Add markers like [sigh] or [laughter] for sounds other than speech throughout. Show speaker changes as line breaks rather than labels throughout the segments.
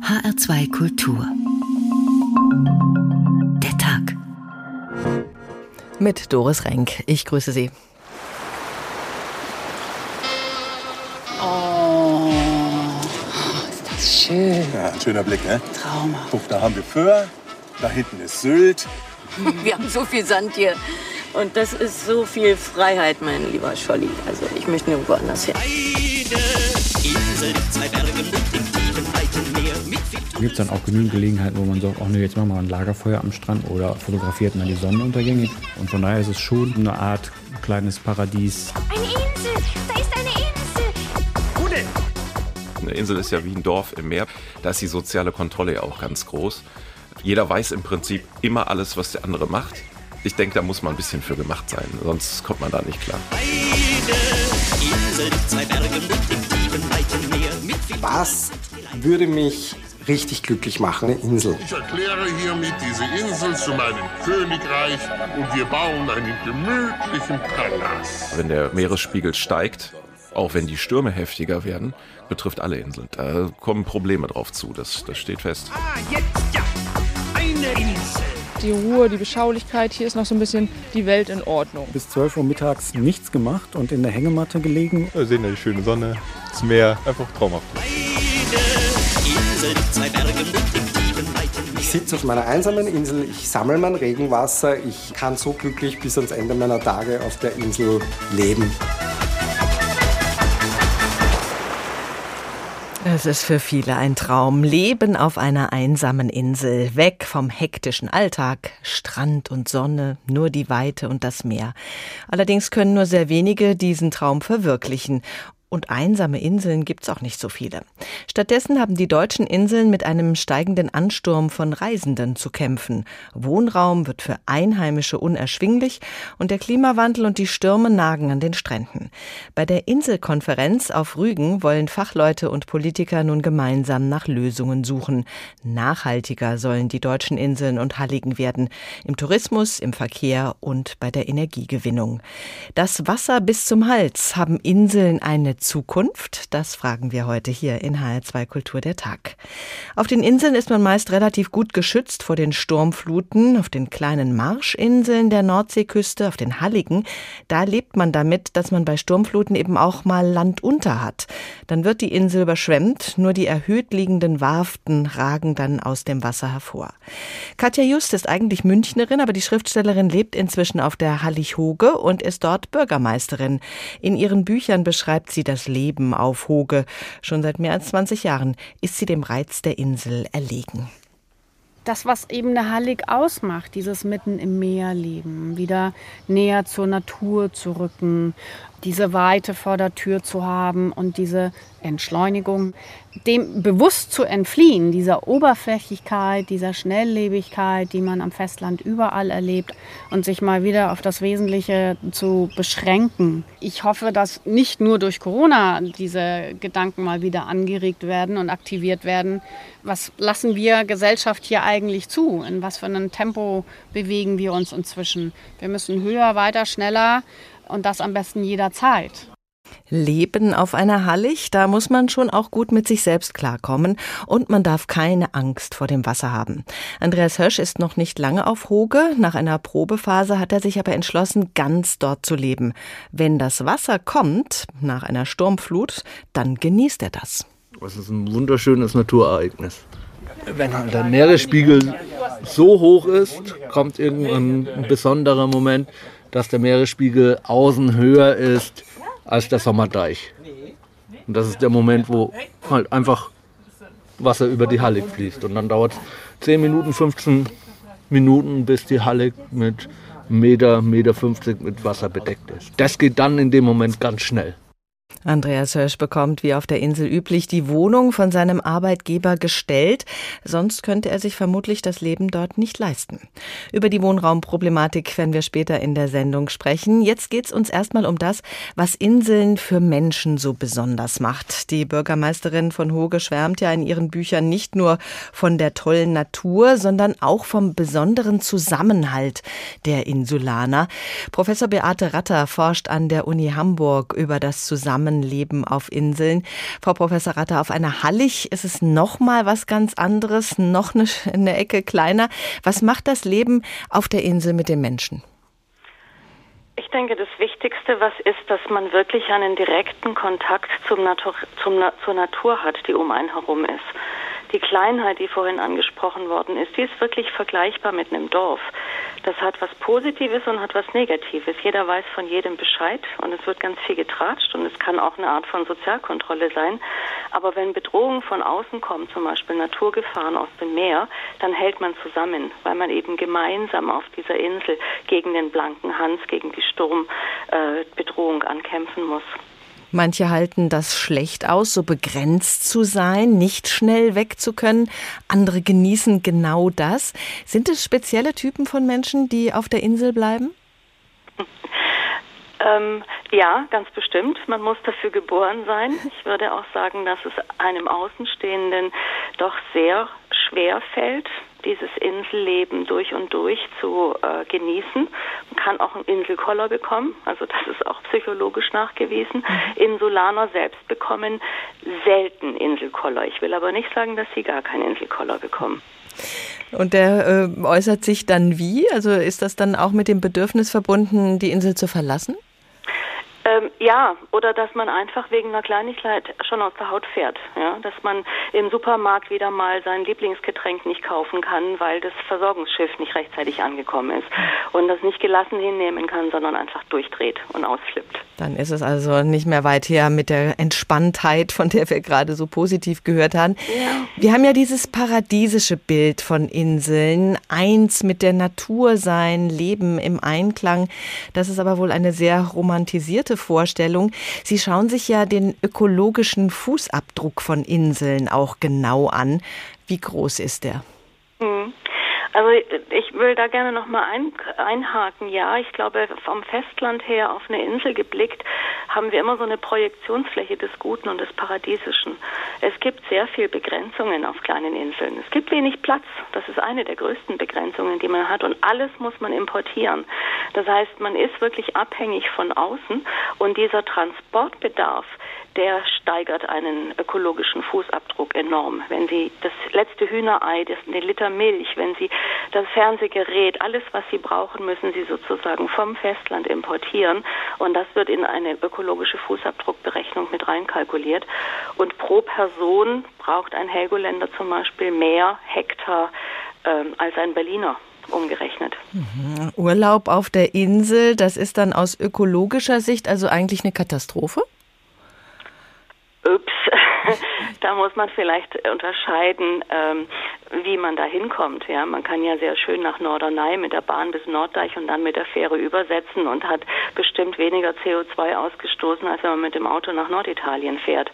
HR2 Kultur. Der Tag.
Mit Doris Renk. Ich grüße Sie.
Oh, ist das schön.
Ja, ein schöner Blick, ne?
Traumhaft.
Guck, da haben wir Föhr, da hinten ist Sylt. [laughs]
Wir haben so viel Sand hier. Und das ist so viel Freiheit, mein lieber Scholli. Also ich möchte nirgendwo anders hin.
Da gibt es dann auch genügend Gelegenheiten, wo man sagt, ach nee, jetzt machen wir ein Lagerfeuer am Strand oder fotografiert mal die Sonnenuntergänge. Und von daher ist es schon eine Art kleines Paradies.
Eine Insel! Da ist eine Insel!
Eine Insel ist ja wie ein Dorf im Meer. Da ist die soziale Kontrolle ja auch ganz groß. Jeder weiß im Prinzip immer alles, was der andere macht. Ich denke, da muss man ein bisschen für gemacht sein, sonst kommt man da nicht klar.
Was würde mich richtig glücklich machen? Eine Insel.
Ich erkläre hiermit diese Insel zu meinem Königreich und wir bauen einen gemütlichen Palast.
Wenn der Meeresspiegel steigt, auch wenn die Stürme heftiger werden, betrifft alle Inseln. Da kommen Probleme drauf zu, das, das steht fest.
Die Ruhe, die Beschaulichkeit, hier ist noch so ein bisschen die Welt in Ordnung.
Bis 12 Uhr mittags nichts gemacht und in der Hängematte gelegen.
Wir sehen ja die schöne Sonne, das Meer, einfach traumhaft.
Ich sitze auf meiner einsamen Insel, ich sammle mein Regenwasser, ich kann so glücklich bis ans Ende meiner Tage auf der Insel leben.
Es ist für viele ein Traum. Leben auf einer einsamen Insel, weg vom hektischen Alltag, Strand und Sonne, nur die Weite und das Meer. Allerdings können nur sehr wenige diesen Traum verwirklichen. Und einsame Inseln gibt's auch nicht so viele. Stattdessen haben die deutschen Inseln mit einem steigenden Ansturm von Reisenden zu kämpfen. Wohnraum wird für Einheimische unerschwinglich und der Klimawandel und die Stürme nagen an den Stränden. Bei der Inselkonferenz auf Rügen wollen Fachleute und Politiker nun gemeinsam nach Lösungen suchen. Nachhaltiger sollen die deutschen Inseln und Halligen werden. Im Tourismus, im Verkehr und bei der Energiegewinnung. Das Wasser bis zum Hals haben Inseln eine Zukunft? Das fragen wir heute hier in HR2 Kultur der Tag. Auf den Inseln ist man meist relativ gut geschützt vor den Sturmfluten. Auf den kleinen Marschinseln der Nordseeküste, auf den Halligen, da lebt man damit, dass man bei Sturmfluten eben auch mal Land unter hat. Dann wird die Insel überschwemmt, nur die erhöht liegenden Warften ragen dann aus dem Wasser hervor. Katja Just ist eigentlich Münchnerin, aber die Schriftstellerin lebt inzwischen auf der Hallig-Hoge und ist dort Bürgermeisterin. In ihren Büchern beschreibt sie das Leben auf Hoge. Schon seit mehr als 20 Jahren ist sie dem Reiz der Insel erlegen.
Das, was eben eine Hallig ausmacht, dieses mitten im Meer leben, wieder näher zur Natur zu rücken, diese Weite vor der Tür zu haben und diese Entschleunigung, dem bewusst zu entfliehen, dieser Oberflächlichkeit, dieser Schnelllebigkeit, die man am Festland überall erlebt und sich mal wieder auf das Wesentliche zu beschränken. Ich hoffe, dass nicht nur durch Corona diese Gedanken mal wieder angeregt werden und aktiviert werden. Was lassen wir Gesellschaft hier eigentlich zu? In was für einem Tempo bewegen wir uns inzwischen? Wir müssen höher, weiter, schneller und das am besten jederzeit.
Leben auf einer Hallig, da muss man schon auch gut mit sich selbst klarkommen und man darf keine Angst vor dem Wasser haben. Andreas Hösch ist noch nicht lange auf Hoge, nach einer Probephase hat er sich aber entschlossen, ganz dort zu leben. Wenn das Wasser kommt, nach einer Sturmflut, dann genießt er das.
Es ist ein wunderschönes Naturereignis. Wenn halt der Meeresspiegel so hoch ist, kommt irgendwann ein besonderer Moment, dass der Meeresspiegel außen höher ist als der Sommerdeich. Und das ist der Moment, wo halt einfach Wasser über die Halle fließt. Und dann dauert es 10 Minuten, 15 Minuten, bis die Halle mit Meter, Meter 50 mit Wasser bedeckt ist. Das geht dann in dem Moment ganz schnell.
Andreas Hirsch bekommt wie auf der Insel üblich die Wohnung von seinem Arbeitgeber gestellt, sonst könnte er sich vermutlich das Leben dort nicht leisten. Über die Wohnraumproblematik werden wir später in der Sendung sprechen. Jetzt geht es uns erstmal um das, was Inseln für Menschen so besonders macht. Die Bürgermeisterin von Hoge schwärmt ja in ihren Büchern nicht nur von der tollen Natur, sondern auch vom besonderen Zusammenhalt der Insulaner. Professor Beate Ratter forscht an der Uni Hamburg über das Zusammenhalt anderen leben auf Inseln. Frau Professor Ratter, auf einer Hallig ist es noch mal was ganz anderes, noch eine, eine Ecke kleiner. Was macht das Leben auf der Insel mit den Menschen?
Ich denke, das Wichtigste, was ist, dass man wirklich einen direkten Kontakt zum Natur, zum, zur Natur hat, die um einen herum ist. Die Kleinheit, die vorhin angesprochen worden ist, die ist wirklich vergleichbar mit einem Dorf. Das hat was Positives und hat was Negatives. Jeder weiß von jedem Bescheid und es wird ganz viel getratscht und es kann auch eine Art von Sozialkontrolle sein. Aber wenn Bedrohungen von außen kommen, zum Beispiel Naturgefahren aus dem Meer, dann hält man zusammen, weil man eben gemeinsam auf dieser Insel gegen den blanken Hans, gegen die Sturmbedrohung äh, ankämpfen muss.
Manche halten das schlecht aus, so begrenzt zu sein, nicht schnell weg zu können. Andere genießen genau das. Sind es spezielle Typen von Menschen, die auf der Insel bleiben? [laughs]
Ähm, ja, ganz bestimmt. Man muss dafür geboren sein. Ich würde auch sagen, dass es einem Außenstehenden doch sehr schwer fällt, dieses Inselleben durch und durch zu äh, genießen. Man kann auch einen Inselkoller bekommen, also das ist auch psychologisch nachgewiesen. Mhm. Insulaner selbst bekommen selten Inselkoller. Ich will aber nicht sagen, dass sie gar keinen Inselkoller bekommen.
Und der äh, äußert sich dann wie? Also ist das dann auch mit dem Bedürfnis verbunden, die Insel zu verlassen?
Ähm, ja, oder dass man einfach wegen einer Kleinigkeit schon aus der Haut fährt. Ja? Dass man im Supermarkt wieder mal sein Lieblingsgetränk nicht kaufen kann, weil das Versorgungsschiff nicht rechtzeitig angekommen ist und das nicht gelassen hinnehmen kann, sondern einfach durchdreht und ausflippt.
Dann ist es also nicht mehr weit her mit der Entspanntheit, von der wir gerade so positiv gehört haben. Ja. Wir haben ja dieses paradiesische Bild von Inseln, eins mit der Natur sein, Leben im Einklang. Das ist aber wohl eine sehr romantisierte romantische Vorstellung. Sie schauen sich ja den ökologischen Fußabdruck von Inseln auch genau an. Wie groß ist der?
Also ich will da gerne nochmal ein, einhaken. Ja, ich glaube, vom Festland her auf eine Insel geblickt, haben wir immer so eine Projektionsfläche des Guten und des Paradiesischen. Es gibt sehr viel Begrenzungen auf kleinen Inseln. Es gibt wenig Platz. Das ist eine der größten Begrenzungen, die man hat. Und alles muss man importieren. Das heißt, man ist wirklich abhängig von außen und dieser Transportbedarf, der steigert einen ökologischen Fußabdruck enorm. Wenn Sie das letzte Hühnerei, das, den Liter Milch, wenn Sie das Fernsehgerät, alles, was Sie brauchen, müssen Sie sozusagen vom Festland importieren. Und das wird in eine ökologische Fußabdruckberechnung mit reinkalkuliert. Und pro Person braucht ein Helgoländer zum Beispiel mehr Hektar ähm, als ein Berliner umgerechnet.
Mhm. Urlaub auf der Insel, das ist dann aus ökologischer Sicht also eigentlich eine Katastrophe?
Ups, [laughs] da muss man vielleicht unterscheiden, ähm, wie man da hinkommt. Ja, man kann ja sehr schön nach Norderney mit der Bahn bis Norddeich und dann mit der Fähre übersetzen und hat bestimmt weniger CO2 ausgestoßen, als wenn man mit dem Auto nach Norditalien fährt.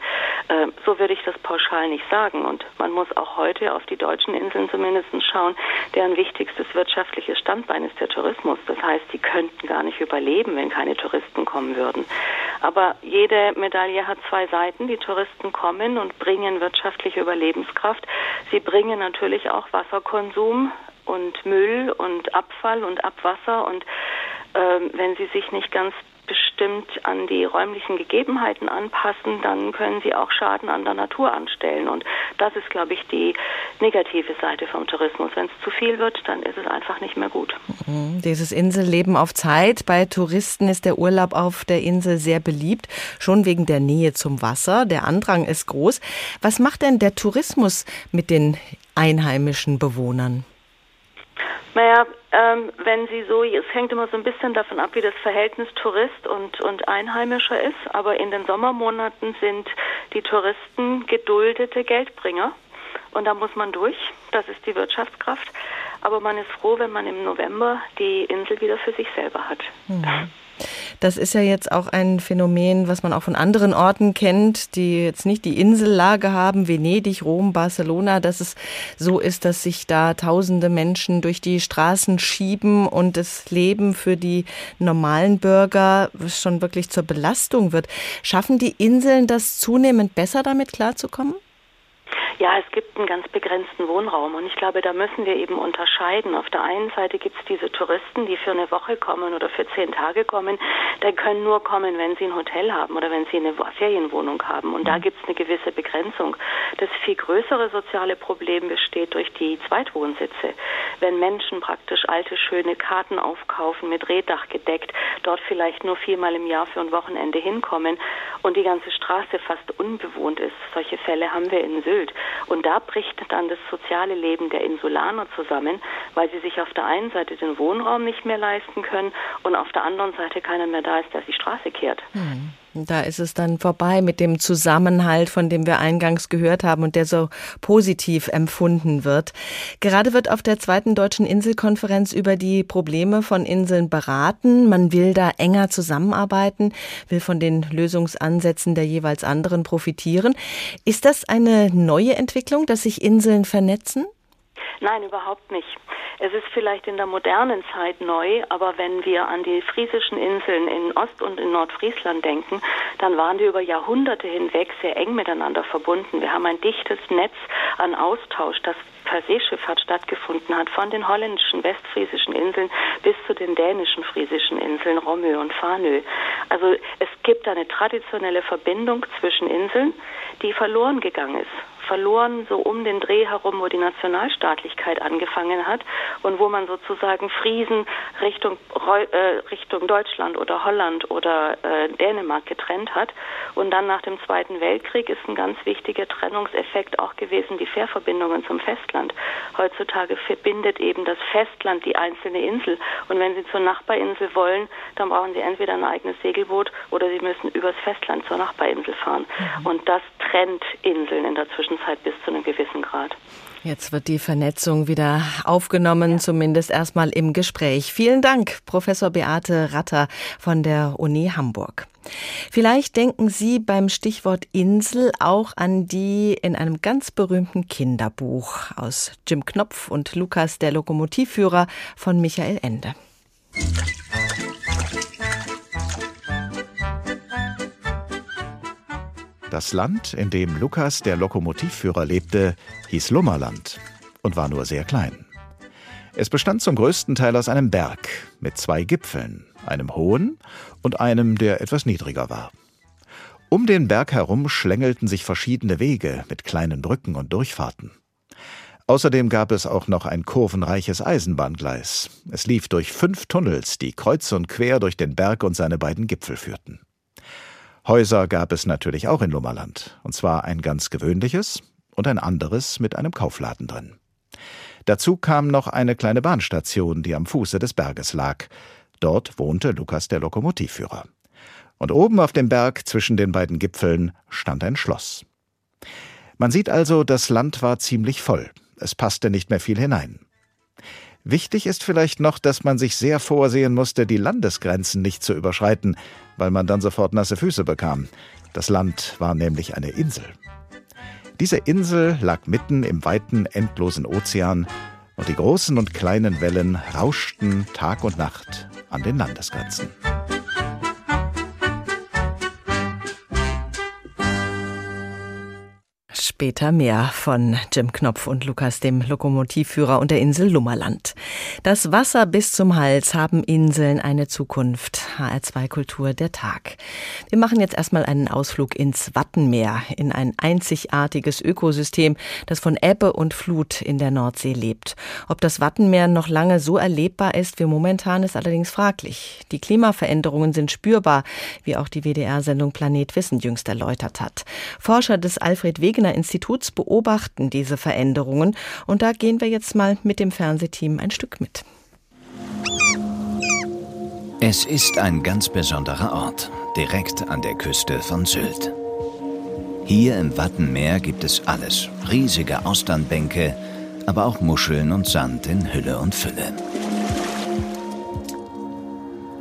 Äh, so würde ich das pauschal nicht sagen. Und man muss auch heute auf die deutschen Inseln zumindest schauen, deren wichtigstes wirtschaftliches Standbein ist der Tourismus. Das heißt, sie könnten gar nicht überleben, wenn keine Touristen kommen würden. Aber jede Medaille hat zwei Seiten. Die Touristen kommen und bringen wirtschaftliche Überlebenskraft. Sie bringen natürlich auch Wasserkonsum und Müll und Abfall und Abwasser. Und äh, wenn sie sich nicht ganz bestimmt an die räumlichen Gegebenheiten anpassen, dann können sie auch Schaden an der Natur anstellen. Und das ist, glaube ich, die negative Seite vom Tourismus. Wenn es zu viel wird, dann ist es einfach nicht mehr gut.
Mhm. Dieses Inselleben auf Zeit. Bei Touristen ist der Urlaub auf der Insel sehr beliebt, schon wegen der Nähe zum Wasser. Der Andrang ist groß. Was macht denn der Tourismus mit den einheimischen Bewohnern?
Naja, ähm, wenn Sie so, es hängt immer so ein bisschen davon ab, wie das Verhältnis Tourist und, und Einheimischer ist. Aber in den Sommermonaten sind die Touristen geduldete Geldbringer. Und da muss man durch. Das ist die Wirtschaftskraft. Aber man ist froh, wenn man im November die Insel wieder für sich selber hat.
Mhm. Das ist ja jetzt auch ein Phänomen, was man auch von anderen Orten kennt, die jetzt nicht die Insellage haben, Venedig, Rom, Barcelona, dass es so ist, dass sich da tausende Menschen durch die Straßen schieben und das Leben für die normalen Bürger schon wirklich zur Belastung wird. Schaffen die Inseln das zunehmend besser damit klarzukommen?
Ja, es gibt einen ganz begrenzten Wohnraum und ich glaube, da müssen wir eben unterscheiden. Auf der einen Seite gibt es diese Touristen, die für eine Woche kommen oder für zehn Tage kommen. Die können nur kommen, wenn sie ein Hotel haben oder wenn sie eine Ferienwohnung haben. Und da gibt es eine gewisse Begrenzung. Das viel größere soziale Problem besteht durch die Zweitwohnsitze. Wenn Menschen praktisch alte, schöne Karten aufkaufen, mit Rehdach gedeckt, dort vielleicht nur viermal im Jahr für ein Wochenende hinkommen und die ganze Straße fast unbewohnt ist. Solche Fälle haben wir in Sylt. Und da bricht dann das soziale Leben der Insulaner zusammen, weil sie sich auf der einen Seite den Wohnraum nicht mehr leisten können und auf der anderen Seite keiner mehr da ist, der die Straße kehrt.
Hm. Da ist es dann vorbei mit dem Zusammenhalt, von dem wir eingangs gehört haben und der so positiv empfunden wird. Gerade wird auf der zweiten deutschen Inselkonferenz über die Probleme von Inseln beraten. Man will da enger zusammenarbeiten, will von den Lösungsansätzen der jeweils anderen profitieren. Ist das eine neue Entwicklung, dass sich Inseln vernetzen?
Nein, überhaupt nicht. Es ist vielleicht in der modernen Zeit neu, aber wenn wir an die friesischen Inseln in Ost- und in Nordfriesland denken, dann waren die über Jahrhunderte hinweg sehr eng miteinander verbunden. Wir haben ein dichtes Netz an Austausch, das per Seeschifffahrt stattgefunden hat, von den holländischen westfriesischen Inseln bis zu den dänischen friesischen Inseln Romö und Fanö. Also es gibt eine traditionelle Verbindung zwischen Inseln, die verloren gegangen ist verloren, so um den Dreh herum, wo die Nationalstaatlichkeit angefangen hat und wo man sozusagen Friesen Richtung, äh, Richtung Deutschland oder Holland oder äh, Dänemark getrennt hat. Und dann nach dem Zweiten Weltkrieg ist ein ganz wichtiger Trennungseffekt auch gewesen, die Fährverbindungen zum Festland. Heutzutage verbindet eben das Festland die einzelne Insel. Und wenn Sie zur Nachbarinsel wollen, dann brauchen Sie entweder ein eigenes Segelboot oder Sie müssen übers Festland zur Nachbarinsel fahren. Mhm. Und das trennt Inseln in der Zwischenzeit Zwischenzeit bis zu einem gewissen Grad.
Jetzt wird die Vernetzung wieder aufgenommen, ja. zumindest erstmal im Gespräch. Vielen Dank, Professor Beate Ratter von der Uni Hamburg. Vielleicht denken Sie beim Stichwort Insel auch an die in einem ganz berühmten Kinderbuch aus Jim Knopf und Lukas der Lokomotivführer von Michael Ende.
Das Land, in dem Lukas, der Lokomotivführer, lebte, hieß Lummerland und war nur sehr klein. Es bestand zum größten Teil aus einem Berg mit zwei Gipfeln, einem hohen und einem, der etwas niedriger war. Um den Berg herum schlängelten sich verschiedene Wege mit kleinen Brücken und Durchfahrten. Außerdem gab es auch noch ein kurvenreiches Eisenbahngleis. Es lief durch fünf Tunnels, die kreuz und quer durch den Berg und seine beiden Gipfel führten. Häuser gab es natürlich auch in Lummerland, und zwar ein ganz gewöhnliches und ein anderes mit einem Kaufladen drin. Dazu kam noch eine kleine Bahnstation, die am Fuße des Berges lag. Dort wohnte Lukas der Lokomotivführer. Und oben auf dem Berg zwischen den beiden Gipfeln stand ein Schloss. Man sieht also, das Land war ziemlich voll. Es passte nicht mehr viel hinein. Wichtig ist vielleicht noch, dass man sich sehr vorsehen musste, die Landesgrenzen nicht zu überschreiten, weil man dann sofort nasse Füße bekam. Das Land war nämlich eine Insel. Diese Insel lag mitten im weiten, endlosen Ozean und die großen und kleinen Wellen rauschten Tag und Nacht an den Landesgrenzen.
Später mehr von Jim Knopf und Lukas, dem Lokomotivführer und der Insel Lummerland. Das Wasser bis zum Hals haben Inseln eine Zukunft. HR2 Kultur der Tag. Wir machen jetzt erstmal einen Ausflug ins Wattenmeer, in ein einzigartiges Ökosystem, das von Ebbe und Flut in der Nordsee lebt. Ob das Wattenmeer noch lange so erlebbar ist wie momentan, ist allerdings fraglich. Die Klimaveränderungen sind spürbar, wie auch die WDR-Sendung Planet Wissen jüngst erläutert hat. Forscher des Alfred Wegener Instituts beobachten diese Veränderungen und da gehen wir jetzt mal mit dem Fernsehteam ein Stück mit.
Es ist ein ganz besonderer Ort, direkt an der Küste von Sylt. Hier im Wattenmeer gibt es alles, riesige Austernbänke, aber auch Muscheln und Sand in Hülle und Fülle.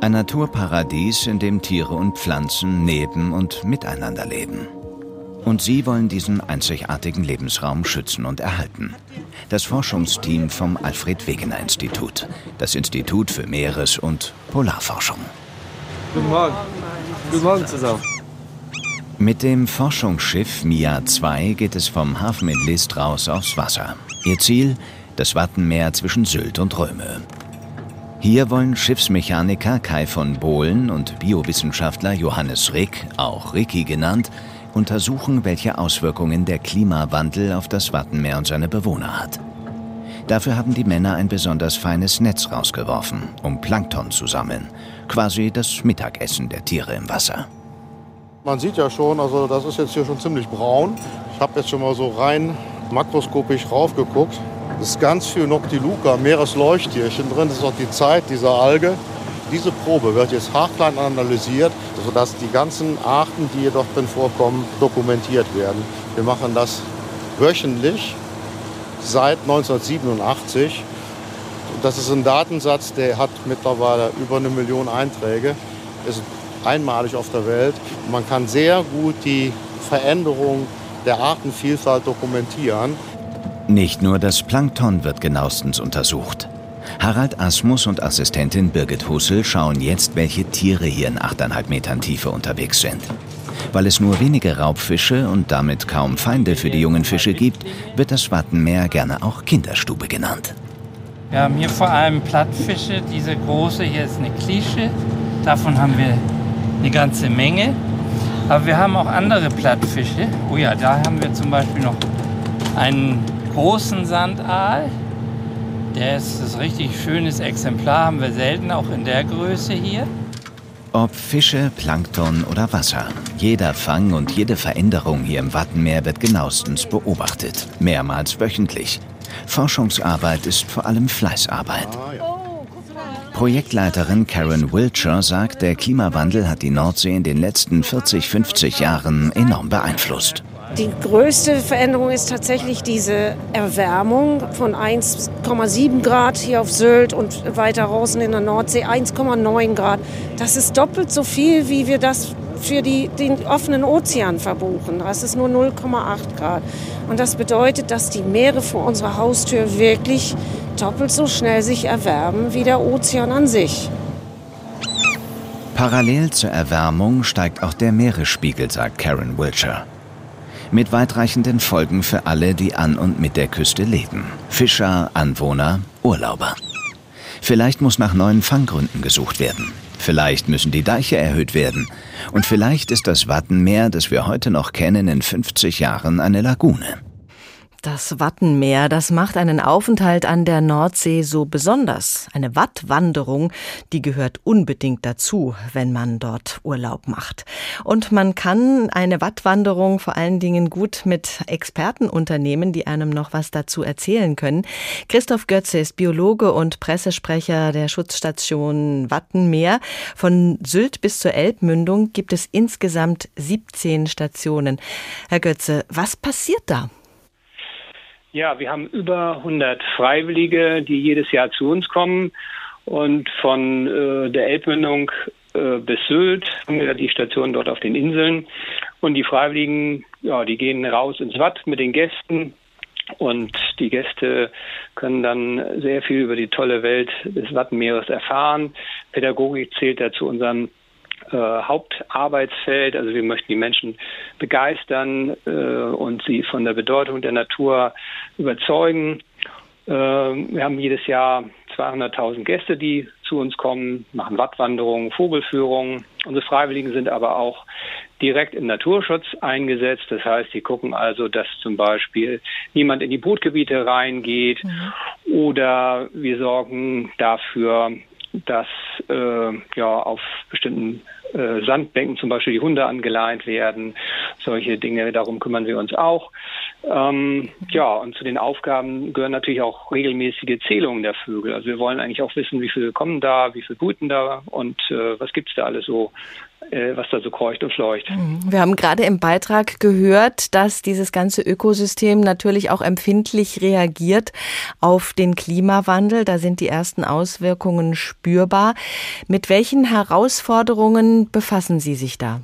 Ein Naturparadies, in dem Tiere und Pflanzen neben und miteinander leben. Und sie wollen diesen einzigartigen Lebensraum schützen und erhalten. Das Forschungsteam vom Alfred Wegener Institut, das Institut für Meeres- und Polarforschung.
Guten Morgen. Guten Morgen zusammen.
Mit dem Forschungsschiff MIA 2 geht es vom Hafen in List raus aufs Wasser. Ihr Ziel? Das Wattenmeer zwischen Sylt und Röme. Hier wollen Schiffsmechaniker Kai von Bohlen und Biowissenschaftler Johannes Rick, auch Ricky genannt, untersuchen, welche Auswirkungen der Klimawandel auf das Wattenmeer und seine Bewohner hat. Dafür haben die Männer ein besonders feines Netz rausgeworfen, um Plankton zu sammeln. Quasi das Mittagessen der Tiere im Wasser.
Man sieht ja schon, also das ist jetzt hier schon ziemlich braun. Ich habe jetzt schon mal so rein makroskopisch raufgeguckt. Es ist ganz viel Noctiluca, Meeresleuchttierchen drin. Das ist auch die Zeit dieser Alge. Diese Probe wird jetzt haarklein analysiert, sodass die ganzen Arten, die hier dort drin vorkommen, dokumentiert werden. Wir machen das wöchentlich seit 1987. Das ist ein Datensatz, der hat mittlerweile über eine Million Einträge. Ist einmalig auf der Welt. Man kann sehr gut die Veränderung der Artenvielfalt dokumentieren.
Nicht nur das Plankton wird genauestens untersucht. Harald Asmus und Assistentin Birgit Hussel schauen jetzt, welche Tiere hier in 8,5 Metern Tiefe unterwegs sind. Weil es nur wenige Raubfische und damit kaum Feinde für die jungen Fische gibt, wird das Wattenmeer gerne auch Kinderstube genannt.
Wir haben hier vor allem Plattfische. Diese große hier ist eine Klische. Davon haben wir eine ganze Menge. Aber wir haben auch andere Plattfische. Oh ja, da haben wir zum Beispiel noch einen großen Sandaal. Der ist ein richtig schönes Exemplar, haben wir selten auch in der Größe hier.
Ob Fische, Plankton oder Wasser. Jeder Fang und jede Veränderung hier im Wattenmeer wird genauestens beobachtet. Mehrmals wöchentlich. Forschungsarbeit ist vor allem Fleißarbeit. Projektleiterin Karen Wiltshire sagt, der Klimawandel hat die Nordsee in den letzten 40, 50 Jahren enorm beeinflusst.
Die größte Veränderung ist tatsächlich diese Erwärmung von 1,7 Grad hier auf Sylt und weiter draußen in der Nordsee 1,9 Grad. Das ist doppelt so viel, wie wir das für die, den offenen Ozean verbuchen. Das ist nur 0,8 Grad. Und das bedeutet, dass die Meere vor unserer Haustür wirklich doppelt so schnell sich erwärmen wie der Ozean an sich.
Parallel zur Erwärmung steigt auch der Meeresspiegel, sagt Karen Wiltshire. Mit weitreichenden Folgen für alle, die an und mit der Küste leben. Fischer, Anwohner, Urlauber. Vielleicht muss nach neuen Fanggründen gesucht werden. Vielleicht müssen die Deiche erhöht werden. Und vielleicht ist das Wattenmeer, das wir heute noch kennen, in 50 Jahren eine Lagune.
Das Wattenmeer, das macht einen Aufenthalt an der Nordsee so besonders. Eine Wattwanderung, die gehört unbedingt dazu, wenn man dort Urlaub macht. Und man kann eine Wattwanderung vor allen Dingen gut mit Experten unternehmen, die einem noch was dazu erzählen können. Christoph Götze ist Biologe und Pressesprecher der Schutzstation Wattenmeer. Von Sylt bis zur Elbmündung gibt es insgesamt 17 Stationen. Herr Götze, was passiert da?
Ja, wir haben über 100 Freiwillige, die jedes Jahr zu uns kommen. Und von äh, der Elbmündung äh, bis Sylt haben wir die Station dort auf den Inseln. Und die Freiwilligen, ja, die gehen raus ins Watt mit den Gästen. Und die Gäste können dann sehr viel über die tolle Welt des Wattenmeeres erfahren. Pädagogik zählt da zu unseren äh, Hauptarbeitsfeld. Also wir möchten die Menschen begeistern äh, und sie von der Bedeutung der Natur überzeugen. Äh, wir haben jedes Jahr 200.000 Gäste, die zu uns kommen, machen Wattwanderungen, Vogelführungen. Unsere Freiwilligen sind aber auch direkt im Naturschutz eingesetzt. Das heißt, sie gucken also, dass zum Beispiel niemand in die Brutgebiete reingeht mhm. oder wir sorgen dafür, dass äh, ja auf bestimmten äh, Sandbänken zum Beispiel die Hunde angeleint werden. Solche Dinge, darum kümmern wir uns auch. Ähm, ja, und zu den Aufgaben gehören natürlich auch regelmäßige Zählungen der Vögel. Also wir wollen eigentlich auch wissen, wie viele kommen da, wie viele brüten da und äh, was gibt's da alles so was da so kreucht und fleucht.
Mhm. Wir haben gerade im Beitrag gehört, dass dieses ganze Ökosystem natürlich auch empfindlich reagiert auf den Klimawandel. Da sind die ersten Auswirkungen spürbar. Mit welchen Herausforderungen befassen Sie sich da?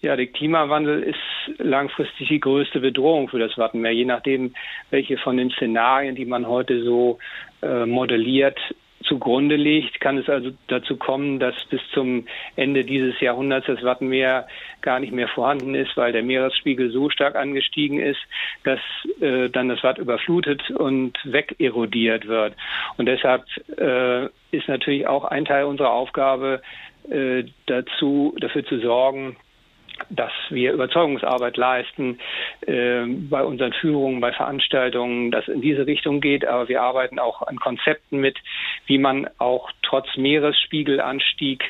Ja, der Klimawandel ist langfristig die größte Bedrohung für das Wattenmeer, je nachdem, welche von den Szenarien, die man heute so äh, modelliert, zugrunde liegt, kann es also dazu kommen, dass bis zum Ende dieses Jahrhunderts das Wattenmeer gar nicht mehr vorhanden ist, weil der Meeresspiegel so stark angestiegen ist, dass äh, dann das Watt überflutet und wegerodiert wird. Und deshalb äh, ist natürlich auch ein Teil unserer Aufgabe, äh, dazu, dafür zu sorgen, dass wir Überzeugungsarbeit leisten äh, bei unseren Führungen, bei Veranstaltungen, das in diese Richtung geht. Aber wir arbeiten auch an Konzepten mit, wie man auch trotz Meeresspiegelanstieg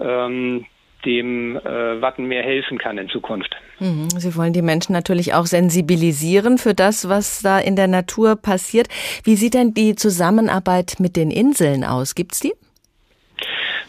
ähm, dem äh, Wattenmeer helfen kann in Zukunft.
Mhm. Sie wollen die Menschen natürlich auch sensibilisieren für das, was da in der Natur passiert. Wie sieht denn die Zusammenarbeit mit den Inseln aus? Gibt's die?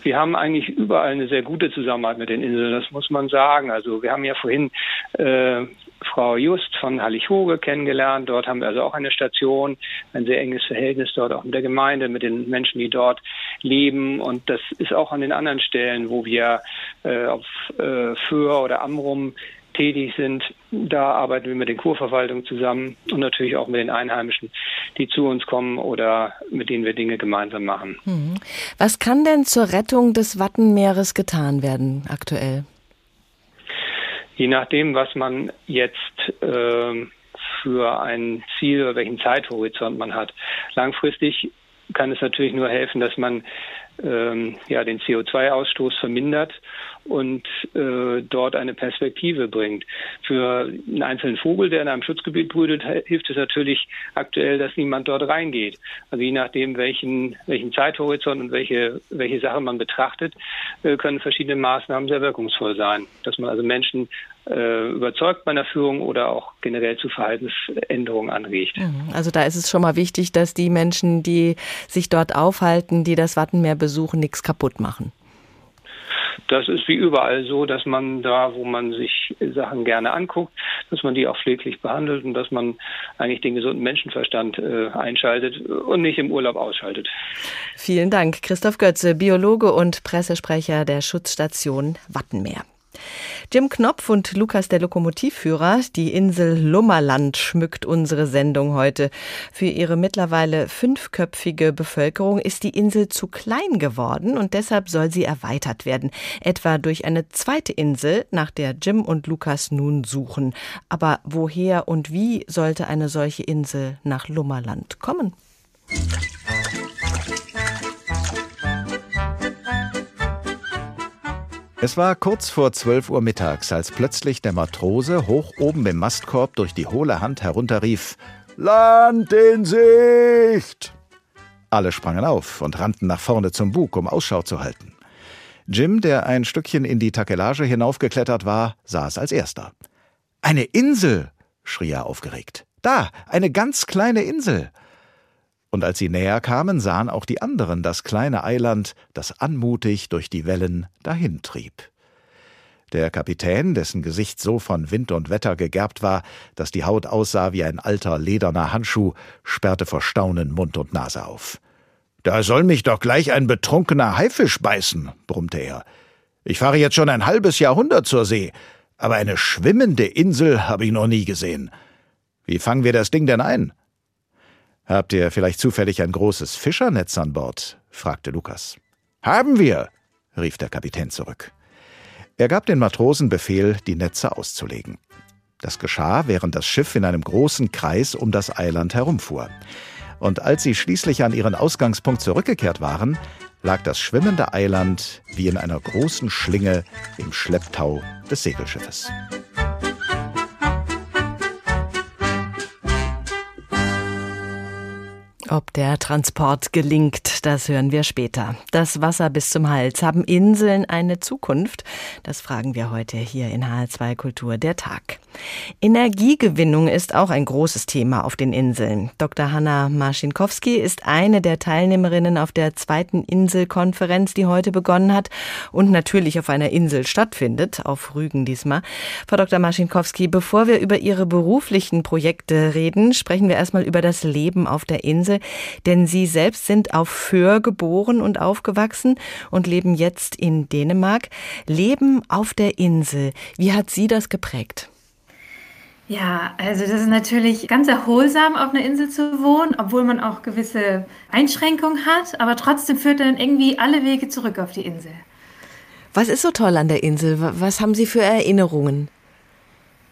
Wir haben eigentlich überall eine sehr gute Zusammenarbeit mit den Inseln, das muss man sagen. Also wir haben ja vorhin äh, Frau Just von Hallig-Hoge kennengelernt. Dort haben wir also auch eine Station, ein sehr enges Verhältnis dort auch mit der Gemeinde, mit den Menschen, die dort leben. Und das ist auch an den anderen Stellen, wo wir äh, auf äh, Föhr oder Amrum tätig sind. Da arbeiten wir mit den Kurverwaltungen zusammen und natürlich auch mit den Einheimischen, die zu uns kommen oder mit denen wir Dinge gemeinsam machen.
Mhm. Was kann denn zur Rettung des Wattenmeeres getan werden aktuell?
Je nachdem, was man jetzt äh, für ein Ziel oder welchen Zeithorizont man hat. Langfristig kann es natürlich nur helfen, dass man ähm, ja, den CO2-Ausstoß vermindert und äh, dort eine Perspektive bringt. Für einen einzelnen Vogel, der in einem Schutzgebiet brütet, hilft es natürlich aktuell, dass niemand dort reingeht. Also je nachdem, welchen, welchen Zeithorizont und welche, welche Sache man betrachtet, äh, können verschiedene Maßnahmen sehr wirkungsvoll sein. Dass man also Menschen äh, überzeugt bei einer Führung oder auch generell zu Verhaltensänderungen anregt.
Mhm. Also da ist es schon mal wichtig, dass die Menschen, die sich dort aufhalten, die das Wattenmeer besuchen, nichts kaputt machen.
Das ist wie überall so, dass man da, wo man sich Sachen gerne anguckt, dass man die auch pfleglich behandelt und dass man eigentlich den gesunden Menschenverstand äh, einschaltet und nicht im Urlaub ausschaltet.
Vielen Dank, Christoph Götze, Biologe und Pressesprecher der Schutzstation Wattenmeer. Jim Knopf und Lukas der Lokomotivführer, die Insel Lummerland schmückt unsere Sendung heute. Für ihre mittlerweile fünfköpfige Bevölkerung ist die Insel zu klein geworden und deshalb soll sie erweitert werden. Etwa durch eine zweite Insel, nach der Jim und Lukas nun suchen. Aber woher und wie sollte eine solche Insel nach Lummerland kommen?
Es war kurz vor 12 Uhr mittags, als plötzlich der Matrose hoch oben im Mastkorb durch die hohle Hand herunterrief: Land in Sicht! Alle sprangen auf und rannten nach vorne zum Bug, um Ausschau zu halten. Jim, der ein Stückchen in die Takelage hinaufgeklettert war, es als erster. Eine Insel! schrie er aufgeregt. Da, eine ganz kleine Insel! Und als sie näher kamen, sahen auch die anderen das kleine Eiland, das anmutig durch die Wellen dahintrieb. Der Kapitän, dessen Gesicht so von Wind und Wetter gegerbt war, dass die Haut aussah wie ein alter lederner Handschuh, sperrte vor Staunen Mund und Nase auf. Da soll mich doch gleich ein betrunkener Haifisch beißen, brummte er. Ich fahre jetzt schon ein halbes Jahrhundert zur See, aber eine schwimmende Insel habe ich noch nie gesehen. Wie fangen wir das Ding denn ein? Habt ihr vielleicht zufällig ein großes Fischernetz an Bord? fragte Lukas. Haben wir, rief der Kapitän zurück. Er gab den Matrosen Befehl, die Netze auszulegen. Das geschah, während das Schiff in einem großen Kreis um das Eiland herumfuhr. Und als sie schließlich an ihren Ausgangspunkt zurückgekehrt waren, lag das schwimmende Eiland wie in einer großen Schlinge im Schlepptau des Segelschiffes.
Ob der Transport gelingt, das hören wir später. Das Wasser bis zum Hals. Haben Inseln eine Zukunft? Das fragen wir heute hier in HR2 Kultur der Tag. Energiegewinnung ist auch ein großes Thema auf den Inseln. Dr. Hanna Maschinkowski ist eine der Teilnehmerinnen auf der zweiten Inselkonferenz, die heute begonnen hat und natürlich auf einer Insel stattfindet, auf Rügen diesmal. Frau Dr. Maschinkowski, bevor wir über Ihre beruflichen Projekte reden, sprechen wir erstmal über das Leben auf der Insel denn Sie selbst sind auf Föhr geboren und aufgewachsen und leben jetzt in Dänemark. Leben auf der Insel, wie hat Sie das geprägt?
Ja, also das ist natürlich ganz erholsam, auf einer Insel zu wohnen, obwohl man auch gewisse Einschränkungen hat, aber trotzdem führt dann irgendwie alle Wege zurück auf die Insel.
Was ist so toll an der Insel? Was haben Sie für Erinnerungen?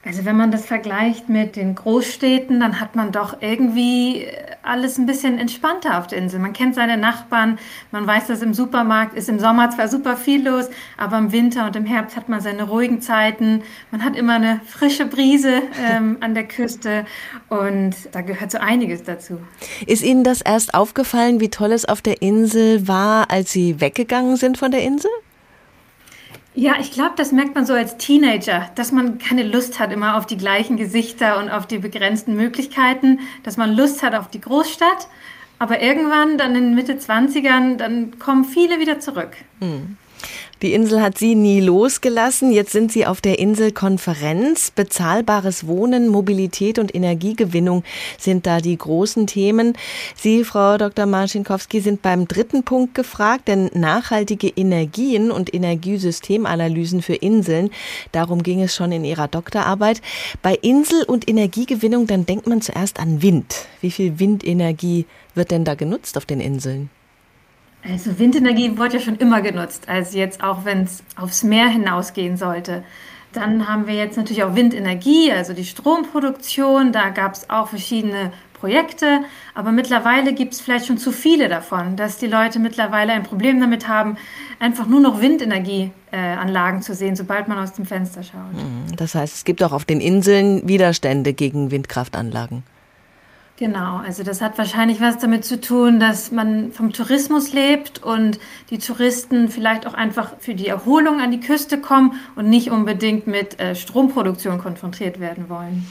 Also wenn man das vergleicht mit den Großstädten, dann hat man doch irgendwie alles ein bisschen entspannter auf der Insel. Man kennt seine Nachbarn, man weiß, dass im Supermarkt ist im Sommer zwar super viel los, aber im Winter und im Herbst hat man seine ruhigen Zeiten. Man hat immer eine frische Brise ähm, [laughs] an der Küste und da gehört so einiges dazu.
Ist Ihnen das erst aufgefallen, wie toll es auf der Insel war, als Sie weggegangen sind von der Insel?
Ja, ich glaube, das merkt man so als Teenager, dass man keine Lust hat immer auf die gleichen Gesichter und auf die begrenzten Möglichkeiten, dass man Lust hat auf die Großstadt. Aber irgendwann, dann in Mitte 20ern, dann kommen viele wieder zurück.
Hm. Die Insel hat Sie nie losgelassen. Jetzt sind Sie auf der Inselkonferenz. Bezahlbares Wohnen, Mobilität und Energiegewinnung sind da die großen Themen. Sie, Frau Dr. Marcinkowski, sind beim dritten Punkt gefragt, denn nachhaltige Energien und Energiesystemanalysen für Inseln, darum ging es schon in Ihrer Doktorarbeit. Bei Insel- und Energiegewinnung, dann denkt man zuerst an Wind. Wie viel Windenergie wird denn da genutzt auf den Inseln?
Also Windenergie wurde ja schon immer genutzt, also jetzt auch wenn es aufs Meer hinausgehen sollte. Dann haben wir jetzt natürlich auch Windenergie, also die Stromproduktion. Da gab es auch verschiedene Projekte, aber mittlerweile gibt es vielleicht schon zu viele davon, dass die Leute mittlerweile ein Problem damit haben, einfach nur noch Windenergieanlagen äh, zu sehen, sobald man aus dem Fenster schaut.
Mhm. Das heißt, es gibt auch auf den Inseln Widerstände gegen Windkraftanlagen.
Genau, also das hat wahrscheinlich was damit zu tun, dass man vom Tourismus lebt und die Touristen vielleicht auch einfach für die Erholung an die Küste kommen und nicht unbedingt mit äh, Stromproduktion konfrontiert werden wollen.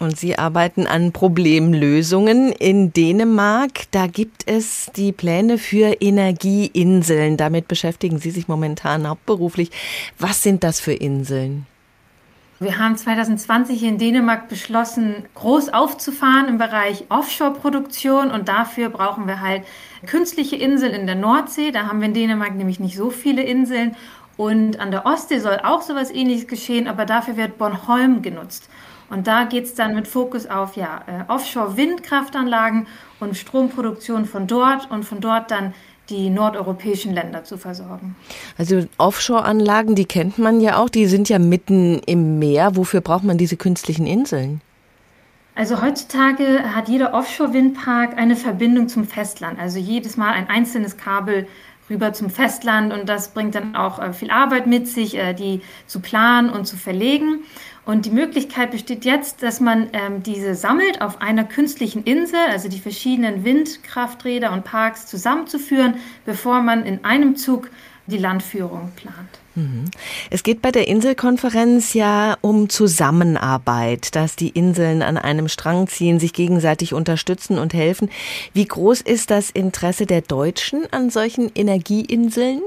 Und Sie arbeiten an Problemlösungen in Dänemark. Da gibt es die Pläne für Energieinseln. Damit beschäftigen Sie sich momentan hauptberuflich. Was sind das für Inseln?
Wir haben 2020 in Dänemark beschlossen, groß aufzufahren im Bereich Offshore-Produktion und dafür brauchen wir halt künstliche Inseln in der Nordsee. Da haben wir in Dänemark nämlich nicht so viele Inseln. Und an der Ostsee soll auch sowas ähnliches geschehen, aber dafür wird Bornholm genutzt. Und da geht es dann mit Fokus auf ja, äh, Offshore-Windkraftanlagen und Stromproduktion von dort und von dort dann die nordeuropäischen Länder zu versorgen.
Also Offshore-Anlagen, die kennt man ja auch, die sind ja mitten im Meer. Wofür braucht man diese künstlichen Inseln?
Also heutzutage hat jeder Offshore-Windpark eine Verbindung zum Festland. Also jedes Mal ein einzelnes Kabel rüber zum Festland und das bringt dann auch äh, viel Arbeit mit sich, äh, die zu planen und zu verlegen. Und die Möglichkeit besteht jetzt, dass man ähm, diese sammelt auf einer künstlichen Insel, also die verschiedenen Windkrafträder und Parks zusammenzuführen, bevor man in einem Zug die Landführung plant.
Mhm. Es geht bei der Inselkonferenz ja um Zusammenarbeit, dass die Inseln an einem Strang ziehen, sich gegenseitig unterstützen und helfen. Wie groß ist das Interesse der Deutschen an solchen Energieinseln?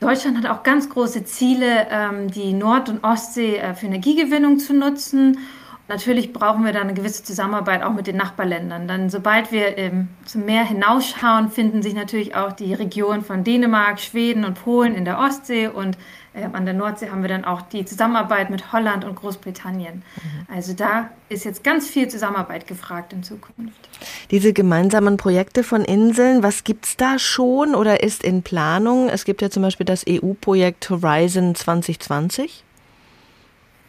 Deutschland hat auch ganz große Ziele, ähm, die Nord- und Ostsee äh, für Energiegewinnung zu nutzen. Natürlich brauchen wir da eine gewisse Zusammenarbeit auch mit den Nachbarländern. Dann, sobald wir ähm, zum Meer hinausschauen, finden sich natürlich auch die Regionen von Dänemark, Schweden und Polen in der Ostsee und äh, an der Nordsee haben wir dann auch die Zusammenarbeit mit Holland und Großbritannien. Mhm. Also da ist jetzt ganz viel Zusammenarbeit gefragt in Zukunft.
Diese gemeinsamen Projekte von Inseln, was gibt es da schon oder ist in Planung? Es gibt ja zum Beispiel das EU-Projekt Horizon 2020.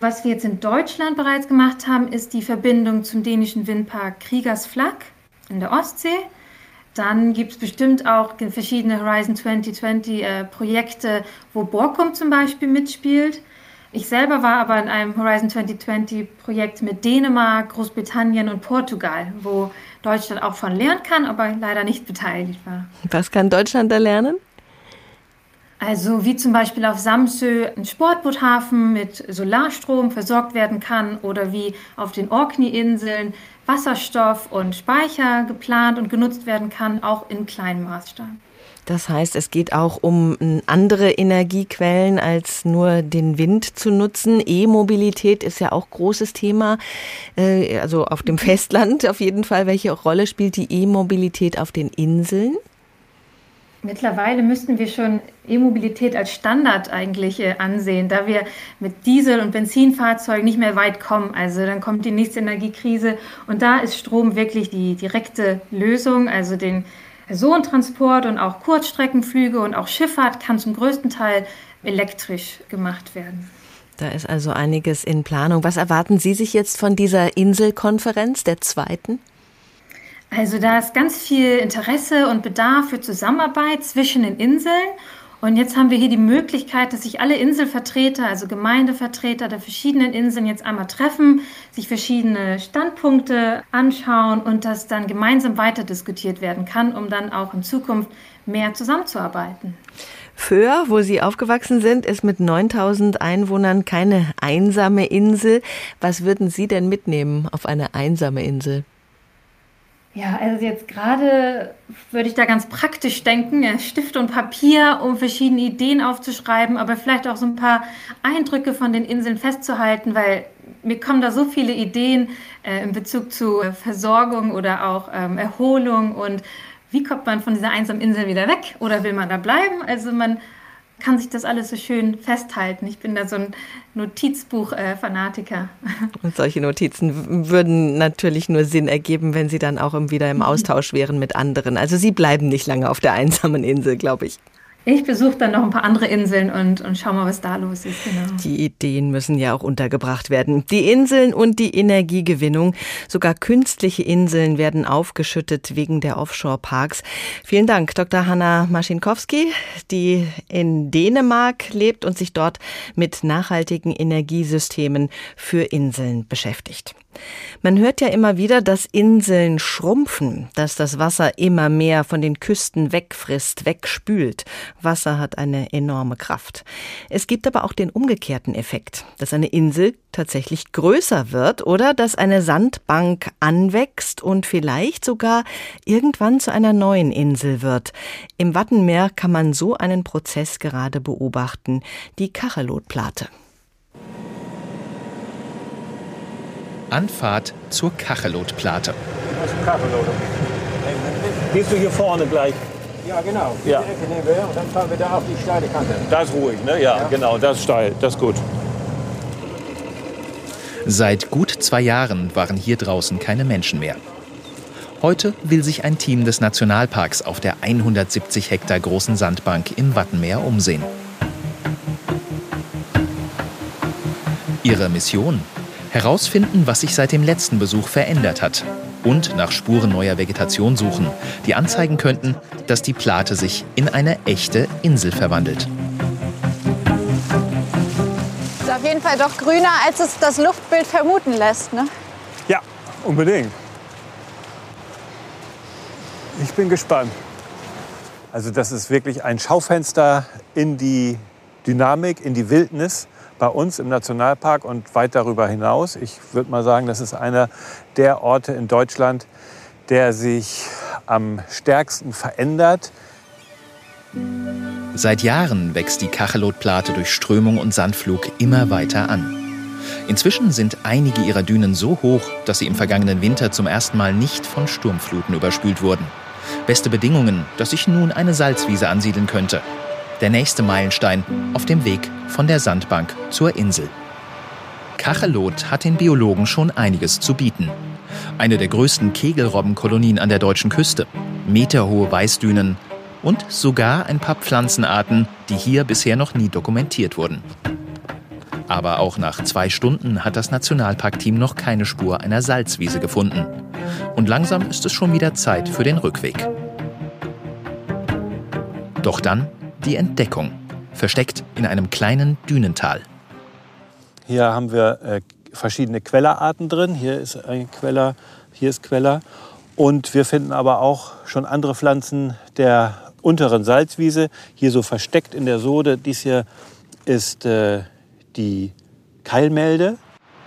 Was wir jetzt in Deutschland bereits gemacht haben, ist die Verbindung zum dänischen Windpark Kriegers Flak in der Ostsee. Dann gibt es bestimmt auch verschiedene Horizon 2020 äh, Projekte, wo Borkum zum Beispiel mitspielt. Ich selber war aber in einem Horizon 2020 Projekt mit Dänemark, Großbritannien und Portugal, wo Deutschland auch von lernen kann, aber leider nicht beteiligt war.
Was kann Deutschland da lernen?
Also wie zum Beispiel auf Samsö ein Sportboothafen mit Solarstrom versorgt werden kann oder wie auf den Orkney-Inseln Wasserstoff und Speicher geplant und genutzt werden kann, auch in kleinem Maßstab.
Das heißt, es geht auch um andere Energiequellen als nur den Wind zu nutzen. E-Mobilität ist ja auch großes Thema, äh, also auf dem [laughs] Festland auf jeden Fall. Welche Rolle spielt die E-Mobilität auf den Inseln?
Mittlerweile müssten wir schon E-Mobilität als Standard eigentlich äh, ansehen, da wir mit Diesel- und Benzinfahrzeugen nicht mehr weit kommen. Also dann kommt die nächste Energiekrise und da ist Strom wirklich die direkte Lösung. Also den Personentransport und auch Kurzstreckenflüge und auch Schifffahrt kann zum größten Teil elektrisch gemacht werden.
Da ist also einiges in Planung. Was erwarten Sie sich jetzt von dieser Inselkonferenz, der zweiten?
Also da ist ganz viel Interesse und Bedarf für Zusammenarbeit zwischen den Inseln. Und jetzt haben wir hier die Möglichkeit, dass sich alle Inselvertreter, also Gemeindevertreter der verschiedenen Inseln jetzt einmal treffen, sich verschiedene Standpunkte anschauen und das dann gemeinsam weiter diskutiert werden kann, um dann auch in Zukunft mehr zusammenzuarbeiten.
Föhr, wo Sie aufgewachsen sind, ist mit 9000 Einwohnern keine einsame Insel. Was würden Sie denn mitnehmen auf eine einsame Insel?
Ja, also jetzt gerade würde ich da ganz praktisch denken, ja, Stift und Papier, um verschiedene Ideen aufzuschreiben, aber vielleicht auch so ein paar Eindrücke von den Inseln festzuhalten, weil mir kommen da so viele Ideen äh, in Bezug zu Versorgung oder auch ähm, Erholung und wie kommt man von dieser einsamen Insel wieder weg oder will man da bleiben? Also man kann sich das alles so schön festhalten. Ich bin da so ein Notizbuch-Fanatiker. [laughs]
Und solche Notizen würden natürlich nur Sinn ergeben, wenn sie dann auch wieder im Austausch wären mit anderen. Also Sie bleiben nicht lange auf der einsamen Insel, glaube ich.
Ich besuche dann noch ein paar andere Inseln und, und schau mal, was da los ist. Genau.
Die Ideen müssen ja auch untergebracht werden. Die Inseln und die Energiegewinnung, sogar künstliche Inseln werden aufgeschüttet wegen der Offshore-Parks. Vielen Dank, Dr. Hanna Maschinkowski, die in Dänemark lebt und sich dort mit nachhaltigen Energiesystemen für Inseln beschäftigt. Man hört ja immer wieder, dass Inseln schrumpfen, dass das Wasser immer mehr von den Küsten wegfrisst, wegspült. Wasser hat eine enorme Kraft. Es gibt aber auch den umgekehrten Effekt, dass eine Insel tatsächlich größer wird oder dass eine Sandbank anwächst und vielleicht sogar irgendwann zu einer neuen Insel wird. Im Wattenmeer kann man so einen Prozess gerade beobachten, die Kachelotplate.
Anfahrt zur Kachelotplate.
Was ist Kachelot? Gehst du hier vorne gleich?
Ja, genau. Die
Ja.
Ecke nehmen wir und dann fahren wir da auf die steile Kante.
Das ist ruhig, ne? Ja, genau, das ist steil, das ist gut.
Seit gut zwei Jahren waren hier draußen keine Menschen mehr. Heute will sich ein Team des Nationalparks auf der 170 Hektar großen Sandbank im Wattenmeer umsehen. Ihre Mission? Herausfinden, was sich seit dem letzten Besuch verändert hat. Und nach Spuren neuer Vegetation suchen, die anzeigen könnten, dass die Plate sich in eine echte Insel verwandelt.
Ist auf jeden Fall doch grüner, als es das Luftbild vermuten lässt. Ne?
Ja, unbedingt. Ich bin gespannt. Also das ist wirklich ein Schaufenster in die Dynamik, in die Wildnis bei uns im Nationalpark und weit darüber hinaus. Ich würde mal sagen, das ist einer der Orte in Deutschland, der sich am stärksten verändert.
Seit Jahren wächst die Kachelotplate durch Strömung und Sandflug immer weiter an. Inzwischen sind einige ihrer Dünen so hoch, dass sie im vergangenen Winter zum ersten Mal nicht von Sturmfluten überspült wurden. Beste Bedingungen, dass sich nun eine Salzwiese ansiedeln könnte. Der nächste Meilenstein auf dem Weg von der Sandbank zur Insel. Kachelot hat den Biologen schon einiges zu bieten. Eine der größten Kegelrobbenkolonien an der deutschen Küste, meterhohe Weißdünen und sogar ein paar Pflanzenarten, die hier bisher noch nie dokumentiert wurden. Aber auch nach zwei Stunden hat das Nationalparkteam noch keine Spur einer Salzwiese gefunden. Und langsam ist es schon wieder Zeit für den Rückweg. Doch dann die Entdeckung, versteckt in einem kleinen Dünental.
Hier haben wir äh, verschiedene Quellerarten drin. Hier ist ein Queller, hier ist Queller. Und wir finden aber auch schon andere Pflanzen der unteren Salzwiese. Hier so versteckt in der Sode. Dies hier ist äh, die Keilmelde.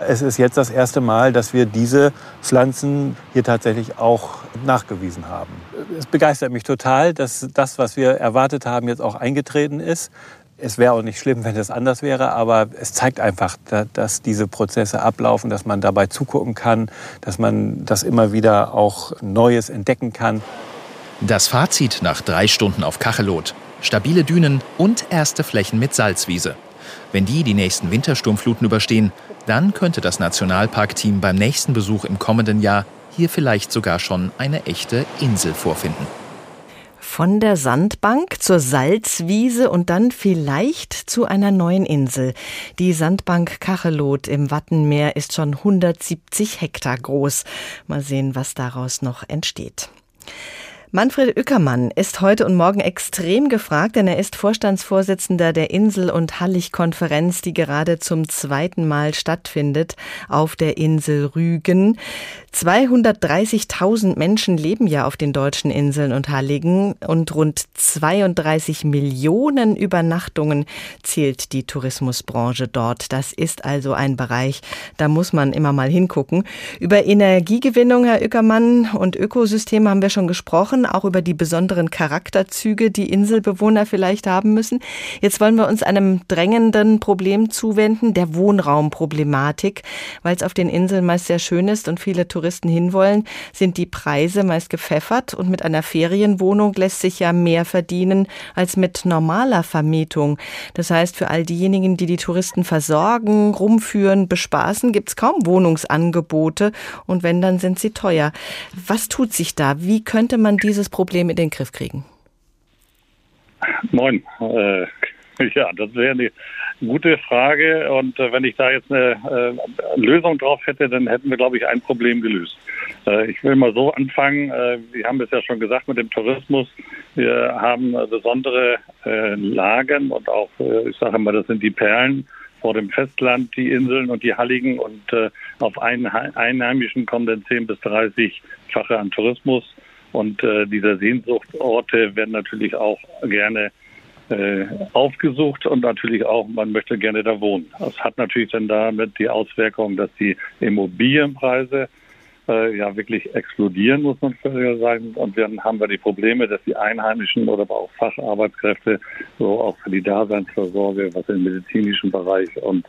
Es ist jetzt das erste Mal, dass wir diese Pflanzen hier tatsächlich auch nachgewiesen haben. Es begeistert mich total, dass das, was wir erwartet haben, jetzt auch eingetreten ist. Es wäre auch nicht schlimm, wenn es anders wäre, aber es zeigt einfach, dass diese Prozesse ablaufen, dass man dabei zugucken kann, dass man das immer wieder auch Neues entdecken kann.
Das Fazit nach drei Stunden auf Kachelot. Stabile Dünen und erste Flächen mit Salzwiese. Wenn die die nächsten Wintersturmfluten überstehen, dann könnte das Nationalparkteam beim nächsten Besuch im kommenden Jahr hier vielleicht sogar schon eine echte Insel vorfinden.
Von der Sandbank zur Salzwiese und dann vielleicht zu einer neuen Insel. Die Sandbank Kachelot im Wattenmeer ist schon 170 Hektar groß. Mal sehen, was daraus noch entsteht. Manfred Ueckermann ist heute und morgen extrem gefragt, denn er ist Vorstandsvorsitzender der Insel- und Hallig-Konferenz, die gerade zum zweiten Mal stattfindet auf der Insel Rügen. 230.000 Menschen leben ja auf den deutschen Inseln und Halligen und rund 32 Millionen Übernachtungen zählt die Tourismusbranche dort. Das ist also ein Bereich, da muss man immer mal hingucken. Über Energiegewinnung, Herr Ueckermann, und Ökosysteme haben wir schon gesprochen auch über die besonderen Charakterzüge, die Inselbewohner vielleicht haben müssen. Jetzt wollen wir uns einem drängenden Problem zuwenden, der Wohnraumproblematik. Weil es auf den Inseln meist sehr schön ist und viele Touristen hinwollen, sind die Preise meist gepfeffert und mit einer Ferienwohnung lässt sich ja mehr verdienen als mit normaler Vermietung. Das heißt, für all diejenigen, die die Touristen versorgen, rumführen, bespaßen, gibt es kaum Wohnungsangebote und wenn, dann sind sie teuer. Was tut sich da? Wie könnte man diese dieses Problem in den Griff kriegen?
Moin. Äh, [laughs] ja, das wäre eine gute Frage. Und äh, wenn ich da jetzt eine äh, Lösung drauf hätte, dann hätten wir, glaube ich, ein Problem gelöst. Äh, ich will mal so anfangen. Äh, wir haben es ja schon gesagt mit dem Tourismus. Wir haben besondere äh, Lagen und auch, ich sage mal, das sind die Perlen vor dem Festland, die Inseln und die Halligen. Und auf Einheimischen kommen dann 10 bis 30-fache an Tourismus. Und äh, diese Sehnsuchtsorte werden natürlich auch gerne äh, aufgesucht und natürlich auch, man möchte gerne da wohnen. Das hat natürlich dann damit die Auswirkung, dass die Immobilienpreise äh, ja wirklich explodieren, muss man sagen. Und dann haben wir die Probleme, dass die Einheimischen oder aber auch Facharbeitskräfte, so auch für die Daseinsvorsorge, was im medizinischen Bereich und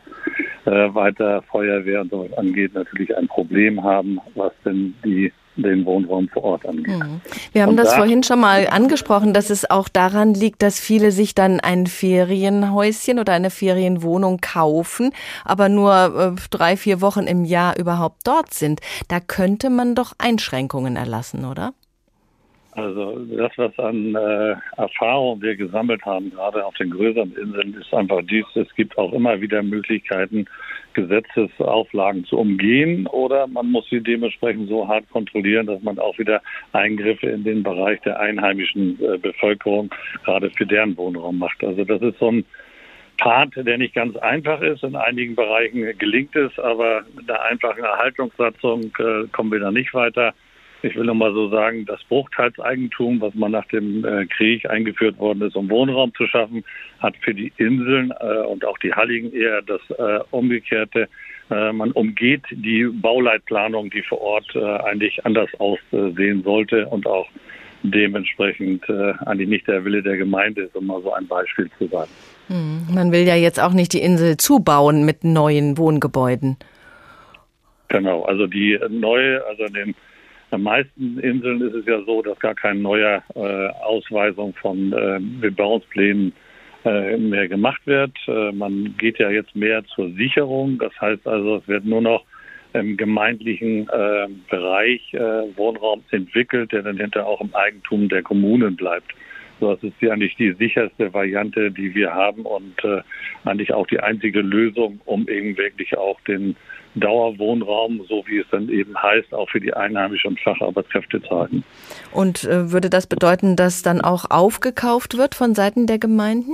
äh, weiter Feuerwehr und so angeht, natürlich ein Problem haben, was denn die den Wohnraum vor Ort angeht.
Mhm. Wir haben und das da, vorhin schon mal angesprochen, dass es auch daran liegt, dass viele sich dann ein Ferienhäuschen oder eine Ferienwohnung kaufen, aber nur äh, drei, vier Wochen im Jahr überhaupt dort sind. Da könnte man doch Einschränkungen erlassen, oder?
Also das, was an äh, Erfahrung wir gesammelt haben, gerade auf den größeren Inseln, ist einfach dies, es gibt auch immer wieder Möglichkeiten, Gesetzesauflagen zu umgehen oder man muss sie dementsprechend so hart kontrollieren, dass man auch wieder Eingriffe in den Bereich der einheimischen äh, Bevölkerung gerade für deren Wohnraum macht. Also das ist so ein Part, der nicht ganz einfach ist. In einigen Bereichen gelingt es, aber mit einer einfachen Erhaltungssatzung äh, kommen wir da nicht weiter. Ich will nur mal so sagen, das Bruchteilseigentum, was man nach dem äh, Krieg eingeführt worden ist, um Wohnraum zu schaffen, hat für die Inseln äh, und auch die Halligen eher das äh, Umgekehrte. Man umgeht die Bauleitplanung, die vor Ort eigentlich anders aussehen sollte und auch dementsprechend eigentlich nicht der Wille der Gemeinde ist, um mal so ein Beispiel zu sagen.
Hm. Man will ja jetzt auch nicht die Insel zubauen mit neuen Wohngebäuden.
Genau, also die neue, also den den meisten Inseln ist es ja so, dass gar keine neue äh, Ausweisung von äh, Bebauungsplänen äh, mehr gemacht wird. Äh, man geht ja jetzt mehr zur Sicherung. Das heißt also, es wird nur noch im gemeindlichen äh, Bereich äh, Wohnraum entwickelt, der dann hinterher auch im Eigentum der Kommunen bleibt. Das ist ja eigentlich die sicherste Variante, die wir haben und äh, eigentlich auch die einzige Lösung, um eben wirklich auch den Dauerwohnraum, so wie es dann eben heißt, auch für die Einheimischen und Facharbeitskräfte zu halten.
Und äh, würde das bedeuten, dass dann auch aufgekauft wird von Seiten der Gemeinden?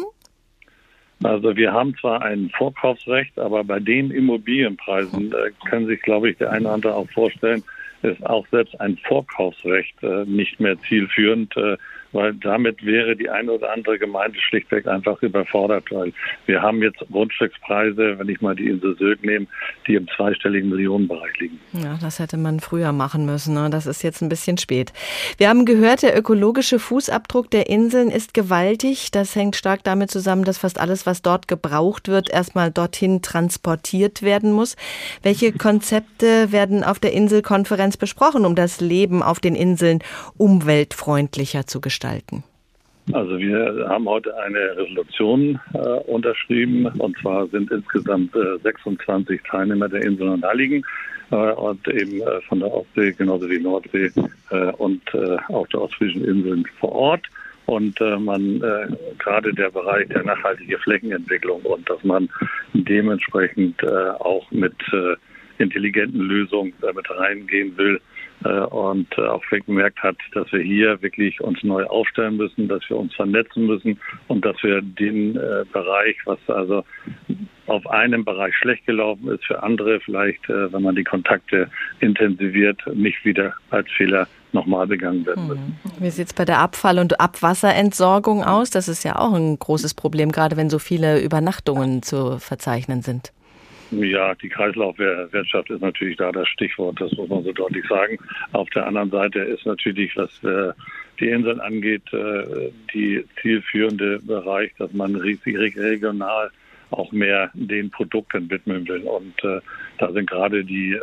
Also wir haben zwar ein Vorkaufsrecht, aber bei den Immobilienpreisen äh, kann sich, glaube ich, der eine oder andere auch vorstellen, ist auch selbst ein Vorkaufsrecht äh, nicht mehr zielführend. Äh, weil damit wäre die eine oder andere Gemeinde schlichtweg einfach überfordert, weil wir haben jetzt Grundstückspreise, wenn ich mal die Insel Sylt nehme, die im zweistelligen Millionenbereich liegen.
Ja, das hätte man früher machen müssen. Ne? Das ist jetzt ein bisschen spät. Wir haben gehört, der ökologische Fußabdruck der Inseln ist gewaltig. Das hängt stark damit zusammen, dass fast alles, was dort gebraucht wird, erstmal dorthin transportiert werden muss. Welche [laughs] Konzepte werden auf der Inselkonferenz Konferenz besprochen, um das Leben auf den Inseln umweltfreundlicher zu gestalten?
Also wir haben heute eine Resolution äh, unterschrieben. Und zwar sind insgesamt äh, 26 Teilnehmer der Inseln und Heiligen äh, und eben äh, von der Ostsee genauso wie Nordsee äh, und äh, auch der ostfriesischen Inseln vor Ort. Und man gerade der Bereich der nachhaltigen Flächenentwicklung und dass man dementsprechend auch mit intelligenten Lösungen damit reingehen will und äh, auch gemerkt hat, dass wir hier wirklich uns neu aufstellen müssen, dass wir uns vernetzen müssen und dass wir den äh, Bereich, was also auf einem Bereich schlecht gelaufen ist, für andere vielleicht, äh, wenn man die Kontakte intensiviert, nicht wieder als Fehler nochmal begangen werden müssen.
Wie sieht es bei der Abfall- und Abwasserentsorgung aus? Das ist ja auch ein großes Problem, gerade wenn so viele Übernachtungen zu verzeichnen sind.
Ja, die Kreislaufwirtschaft ist natürlich da das Stichwort, das muss man so deutlich sagen. Auf der anderen Seite ist natürlich, was äh, die Inseln angeht, äh, die zielführende Bereich, dass man regional auch mehr den Produkten widmen will. Und äh, da sind gerade die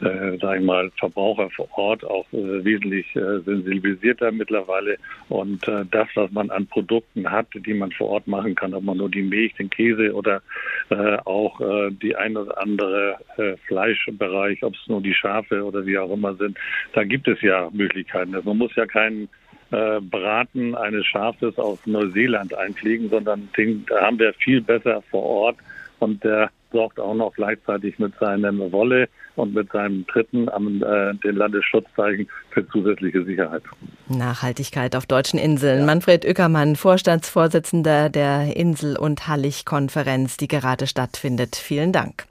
äh, sage ich mal, Verbraucher vor Ort auch äh, wesentlich äh, sensibilisierter mittlerweile. Und äh, das, was man an Produkten hat, die man vor Ort machen kann, ob man nur die Milch, den Käse oder äh, auch äh, die ein oder andere äh, Fleischbereich, ob es nur die Schafe oder wie auch immer sind, da gibt es ja Möglichkeiten. Also man muss ja keinen äh, Braten eines Schafes aus Neuseeland einfliegen, sondern den haben wir viel besser vor Ort und der sorgt auch noch gleichzeitig mit seinem Wolle und mit seinem Dritten am äh, den Landesschutzzeichen für zusätzliche Sicherheit.
Nachhaltigkeit auf deutschen Inseln. Ja. Manfred Ueckermann, Vorstandsvorsitzender der Insel- und Hallig-Konferenz, die gerade stattfindet. Vielen Dank.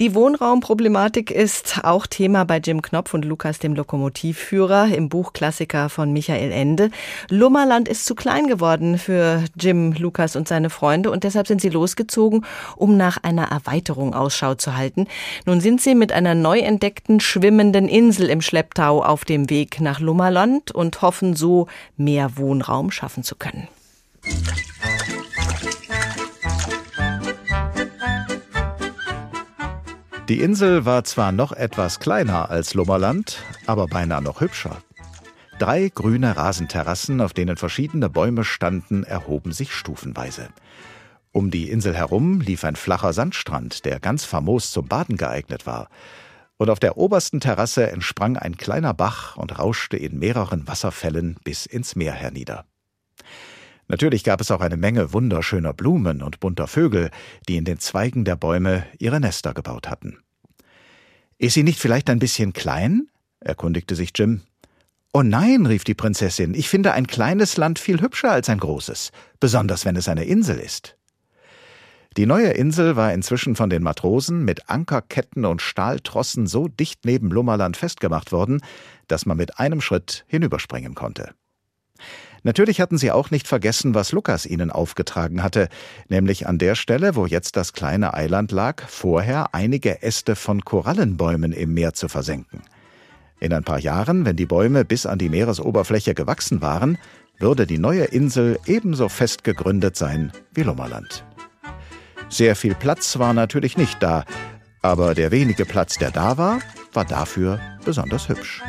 Die Wohnraumproblematik ist auch Thema bei Jim Knopf und Lukas, dem Lokomotivführer, im Buchklassiker von Michael Ende. Lummerland ist zu klein geworden für Jim, Lukas und seine Freunde und deshalb sind sie losgezogen, um nach einer Erweiterung Ausschau zu halten. Nun sind sie mit einer neu entdeckten schwimmenden Insel im Schlepptau auf dem Weg nach Lummerland und hoffen so, mehr Wohnraum schaffen zu können.
Die Insel war zwar noch etwas kleiner als Lummerland, aber beinahe noch hübscher. Drei grüne Rasenterrassen, auf denen verschiedene Bäume standen, erhoben sich stufenweise. Um die Insel herum lief ein flacher Sandstrand, der ganz famos zum Baden geeignet war. Und auf der obersten Terrasse entsprang ein kleiner Bach und rauschte in mehreren Wasserfällen bis ins Meer hernieder. Natürlich gab es auch eine Menge wunderschöner Blumen und bunter Vögel, die in den Zweigen der Bäume ihre Nester gebaut hatten. Ist sie nicht vielleicht ein bisschen klein? erkundigte sich Jim. Oh nein, rief die Prinzessin, ich finde ein kleines Land viel hübscher als ein großes, besonders wenn es eine Insel ist. Die neue Insel war inzwischen von den Matrosen mit Ankerketten und Stahltrossen so dicht neben Lummerland festgemacht worden, dass man mit einem Schritt hinüberspringen konnte. Natürlich hatten sie auch nicht vergessen, was Lukas ihnen aufgetragen hatte, nämlich an der Stelle, wo jetzt das kleine Eiland lag, vorher einige Äste von Korallenbäumen im Meer zu versenken. In ein paar Jahren, wenn die Bäume bis an die Meeresoberfläche gewachsen waren, würde die neue Insel ebenso fest gegründet sein wie Lummerland. Sehr viel Platz war natürlich nicht da, aber der wenige Platz, der da war, war dafür besonders hübsch.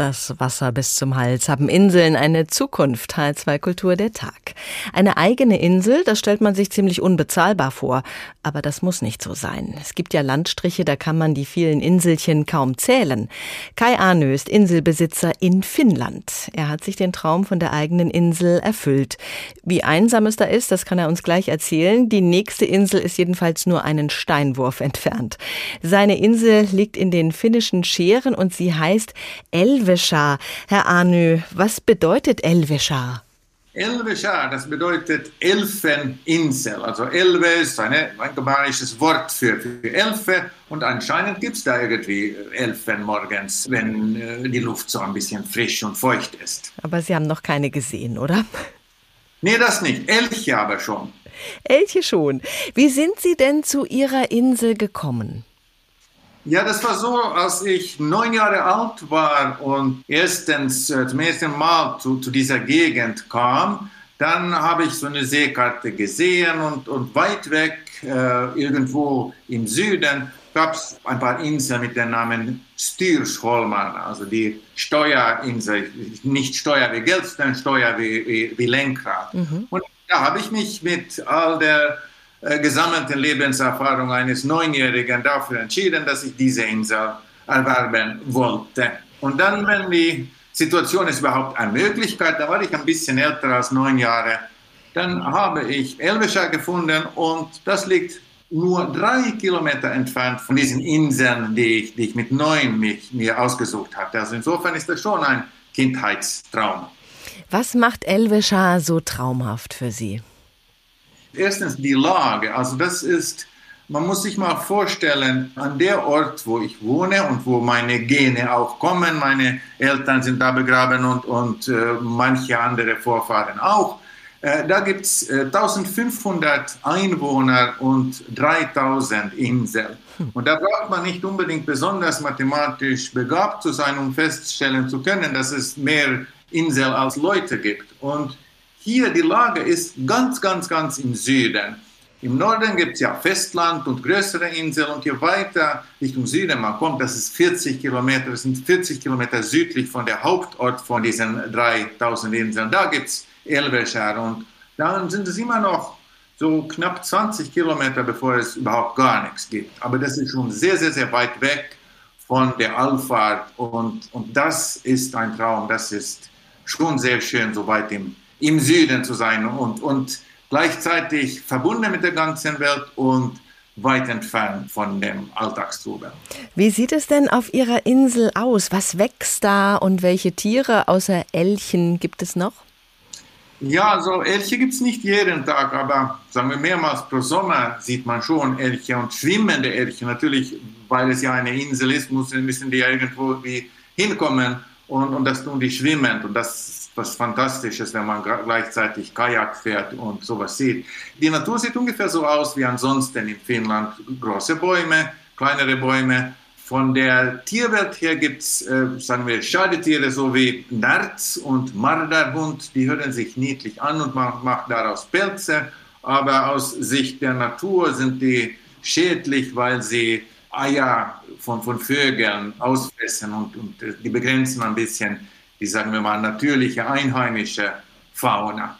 Das Wasser bis zum Hals. Haben Inseln eine Zukunft? H2 Kultur der Tag. Eine eigene Insel, das stellt man sich ziemlich unbezahlbar vor. Aber das muss nicht so sein. Es gibt ja Landstriche, da kann man die vielen Inselchen kaum zählen. Kai Arnö ist Inselbesitzer in Finnland. Er hat sich den Traum von der eigenen Insel erfüllt. Wie einsam es da ist, das kann er uns gleich erzählen. Die nächste Insel ist jedenfalls nur einen Steinwurf entfernt. Seine Insel liegt in den finnischen Scheren und sie heißt Elve Elveschar. Herr Arnö, was bedeutet Elveschar?
Elveschar, das bedeutet Elfeninsel. Also Elve ist ein germanisches Wort für, für Elfe und anscheinend gibt es da irgendwie Elfen morgens, wenn äh, die Luft so ein bisschen frisch und feucht ist.
Aber Sie haben noch keine gesehen, oder? [laughs]
Nee, das nicht. Elche aber schon.
Elche schon. Wie sind Sie denn zu Ihrer Insel gekommen?
Ja, das war so, als ich neun Jahre alt war und erstens äh, zum ersten Mal zu, zu dieser Gegend kam, dann habe ich so eine Seekarte gesehen und, und weit weg äh, irgendwo im Süden gab es ein paar Inseln mit dem Namen Styrsholman, also die Steuerinsel, nicht Steuer wie Geld, sondern Steuer wie, wie, wie Lenkrad. Mhm. Und da habe ich mich mit all der gesammelten Lebenserfahrung eines Neunjährigen dafür entschieden, dass ich diese Insel erwerben wollte. Und dann, wenn die Situation ist überhaupt eine Möglichkeit, da war ich ein bisschen älter als neun Jahre, dann habe ich Elvescha gefunden und das liegt nur drei Kilometer entfernt von diesen Inseln, die ich, die ich mit neun mich, mir ausgesucht hatte. Also insofern ist das schon ein Kindheitstraum.
Was macht Elvescha so traumhaft für Sie?
Erstens die Lage. Also das ist, man muss sich mal vorstellen, an der Ort, wo ich wohne und wo meine Gene auch kommen, meine Eltern sind da begraben und, und äh, manche andere Vorfahren auch äh, da gibt es äh, 1500 Einwohner und 3000 Inseln. Hm. Und da braucht man nicht unbedingt besonders mathematisch begabt zu sein, um feststellen zu können, dass es mehr Inseln als Leute gibt. Und hier die Lage ist ganz, ganz, ganz im Süden. Im Norden gibt es ja Festland und größere Inseln und je weiter Richtung Süden man kommt, das ist 40 Kilometer, das sind 40 Kilometer südlich von der Hauptort von diesen 3000 Inseln. Da gibt es Elbeschar. Und dann sind es immer noch so knapp 20 Kilometer, bevor es überhaupt gar nichts gibt. Aber das ist schon sehr, sehr, sehr weit weg von der Allfahrt. Und, und das ist ein Traum. Das ist schon sehr schön, so weit im, im Süden zu sein und, und gleichzeitig verbunden mit der ganzen Welt und weit entfernt von dem Alltagstrubel.
Wie sieht es denn auf Ihrer Insel aus? Was wächst da und welche Tiere außer Elchen gibt es noch?
Ja, also Elche gibt es nicht jeden Tag, aber sagen wir mehrmals pro Sommer sieht man schon Elche und schwimmende Elche. Natürlich, weil es ja eine Insel ist, müssen, müssen die ja irgendwo hinkommen und, und das tun die schwimmend. Und das was Fantastisches, wenn man gleichzeitig Kajak fährt und sowas sieht. Die Natur sieht ungefähr so aus wie ansonsten in Finnland. Große Bäume, kleinere Bäume, von der Tierwelt her gibt es, äh, sagen wir, Schadetiere so wie Nerz und Marderhund, die hören sich niedlich an und man macht daraus Pelze, aber aus Sicht der Natur sind die schädlich, weil sie Eier von, von Vögeln ausfressen und, und die begrenzen ein bisschen die, sagen wir mal, natürliche einheimische Fauna.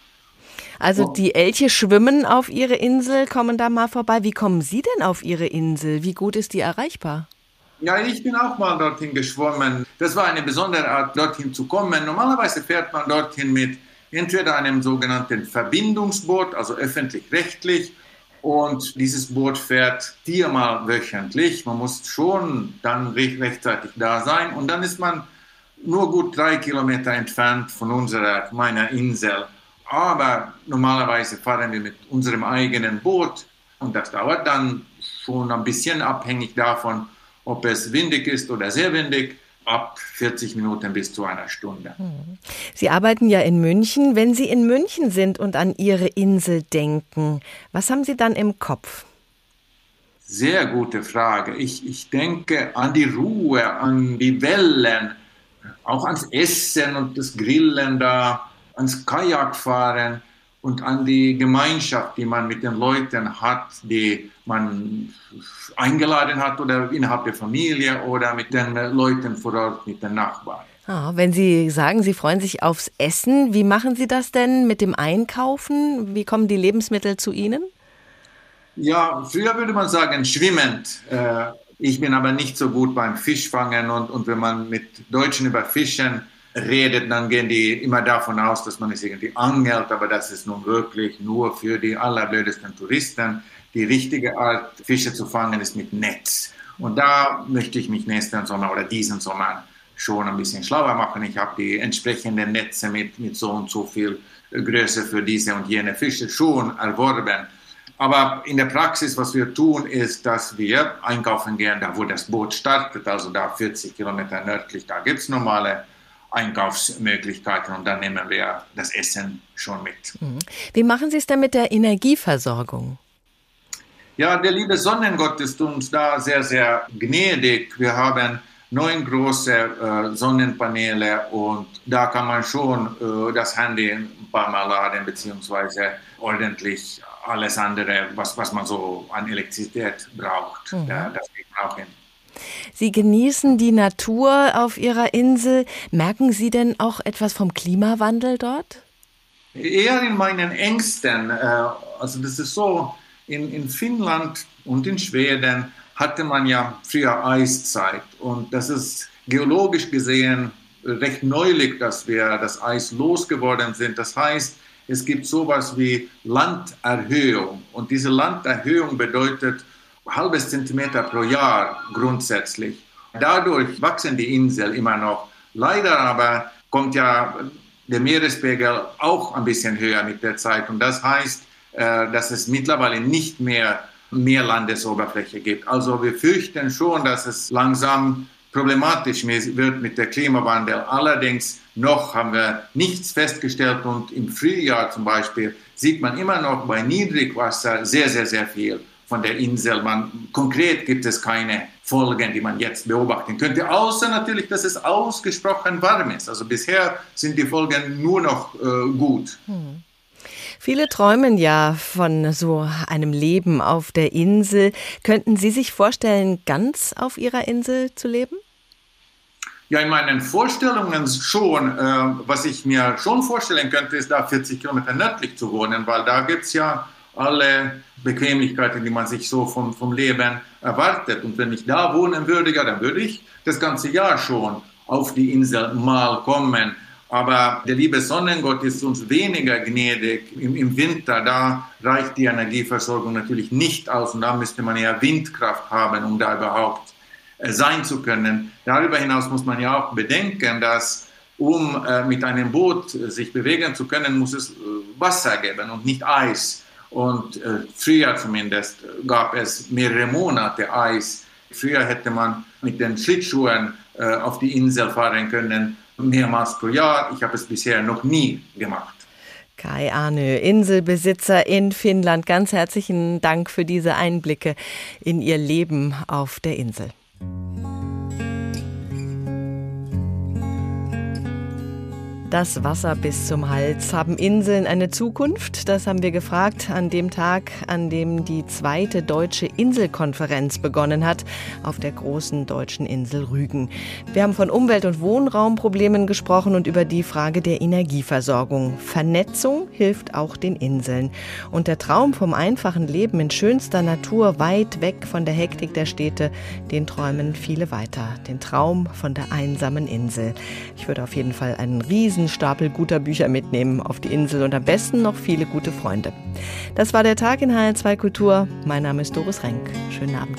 Also die Elche schwimmen auf ihre Insel, kommen da mal vorbei. Wie kommen Sie denn auf Ihre Insel? Wie gut ist die erreichbar?
Ja, ich bin auch mal dorthin geschwommen. Das war eine besondere Art, dorthin zu kommen. Normalerweise fährt man dorthin mit entweder einem sogenannten Verbindungsboot, also öffentlich-rechtlich, und dieses Boot fährt viermal wöchentlich. Man muss schon dann rechtzeitig da sein. Und dann ist man nur gut drei Kilometer entfernt von unserer, meiner Insel. Aber normalerweise fahren wir mit unserem eigenen Boot. Und das dauert dann schon ein bisschen abhängig davon, ob es windig ist oder sehr windig, ab 40 Minuten bis zu einer Stunde. Hm.
Sie arbeiten ja in München. Wenn Sie in München sind und an Ihre Insel denken, was haben Sie dann im Kopf?
Sehr gute Frage. Ich, ich denke an die Ruhe, an die Wellen, auch ans Essen und das Grillen da, ans Kajakfahren und an die Gemeinschaft, die man mit den Leuten hat, die man eingeladen hat oder innerhalb der Familie oder mit den Leuten vor Ort, mit den Nachbarn.
Ah, wenn Sie sagen, Sie freuen sich aufs Essen, wie machen Sie das denn mit dem Einkaufen? Wie kommen die Lebensmittel zu Ihnen?
Ja, früher würde man sagen schwimmend. Äh, ich bin aber nicht so gut beim Fischfangen und, und wenn man mit Deutschen über Fischen redet, dann gehen die immer davon aus, dass man es irgendwie angelt, aber das ist nun wirklich nur für die allerblödesten Touristen. Die richtige Art, Fische zu fangen, ist mit Netz. Und da möchte ich mich nächsten Sommer oder diesen Sommer schon ein bisschen schlauer machen. Ich habe die entsprechenden Netze mit, mit so und so viel Größe für diese und jene Fische schon erworben. Aber in der Praxis, was wir tun, ist, dass wir einkaufen gehen, da wo das Boot startet, also da 40 Kilometer nördlich, da gibt es normale Einkaufsmöglichkeiten und dann nehmen wir das Essen schon mit.
Mhm. Wie machen Sie es denn mit der Energieversorgung?
Ja, der liebe Sonnengott ist uns da sehr, sehr gnädig. Wir haben neun große äh, Sonnenpaneele und da kann man schon äh, das Handy ein paar Mal laden beziehungsweise ordentlich alles andere, was, was man so an Elektrizität braucht.
Mhm.
Ja, das kriegt man auch hin.
Sie genießen die Natur auf Ihrer Insel. Merken Sie denn auch etwas vom Klimawandel dort?
Eher in meinen Ängsten. Äh, also das ist so, in, in Finnland und in Schweden hatte man ja früher Eiszeit und das ist geologisch gesehen recht neulich, dass wir das Eis losgeworden sind. Das heißt, es gibt sowas wie Landerhöhung und diese Landerhöhung bedeutet halbes Zentimeter pro Jahr grundsätzlich. Dadurch wachsen die Inseln immer noch. Leider aber kommt ja der Meerespegel auch ein bisschen höher mit der Zeit und das heißt, äh, dass es mittlerweile nicht mehr mehr Landesoberfläche gibt. Also wir fürchten schon, dass es langsam problematisch wird mit der Klimawandel. Allerdings noch haben wir nichts festgestellt und im Frühjahr zum Beispiel sieht man immer noch bei Niedrigwasser sehr, sehr, sehr viel von der Insel. Man, konkret gibt es keine Folgen, die man jetzt beobachten könnte, außer natürlich, dass es ausgesprochen warm ist. Also bisher sind die Folgen nur noch äh, gut.
Hm. Viele träumen ja von so einem Leben auf der Insel. Könnten Sie sich vorstellen, ganz auf Ihrer Insel zu leben?
Ja, in meinen Vorstellungen schon. Äh, was ich mir schon vorstellen könnte, ist da 40 Kilometer nördlich zu wohnen, weil da gibt es ja alle Bequemlichkeiten, die man sich so vom, vom Leben erwartet. Und wenn ich da wohnen würde, ja, dann würde ich das ganze Jahr schon auf die Insel mal kommen. Aber der liebe Sonnengott ist uns weniger gnädig. Im, Im, Winter, da reicht die Energieversorgung natürlich nicht aus und da müsste man ja Windkraft haben, um da überhaupt äh, sein zu können. Darüber hinaus muss man ja auch bedenken, dass um äh, mit einem Boot äh, sich bewegen zu können, muss es äh, Wasser geben und nicht Eis. Und äh, früher zumindest gab es mehrere Monate Eis. Früher hätte man mit den Schlittschuhen auf die Insel fahren können mehrmals pro Jahr. Ich habe es bisher noch nie gemacht.
Kai Arnö, Inselbesitzer in Finnland, ganz herzlichen Dank für diese Einblicke in Ihr Leben auf der Insel. Das Wasser bis zum Hals. Haben Inseln eine Zukunft? Das haben wir gefragt an dem Tag, an dem die zweite deutsche Inselkonferenz begonnen hat, auf der großen deutschen Insel Rügen. Wir haben von Umwelt- und Wohnraumproblemen gesprochen und über die Frage der Energieversorgung. Vernetzung hilft auch den Inseln. Und der Traum vom einfachen Leben in schönster Natur, weit weg von der Hektik der Städte, den träumen viele weiter. Den Traum von der einsamen Insel. Ich würde auf jeden Fall einen riesen Stapel guter Bücher mitnehmen auf die Insel und am besten noch viele gute Freunde. Das war der Tag in HR2 Kultur. Mein Name ist Doris Renk. Schönen Abend.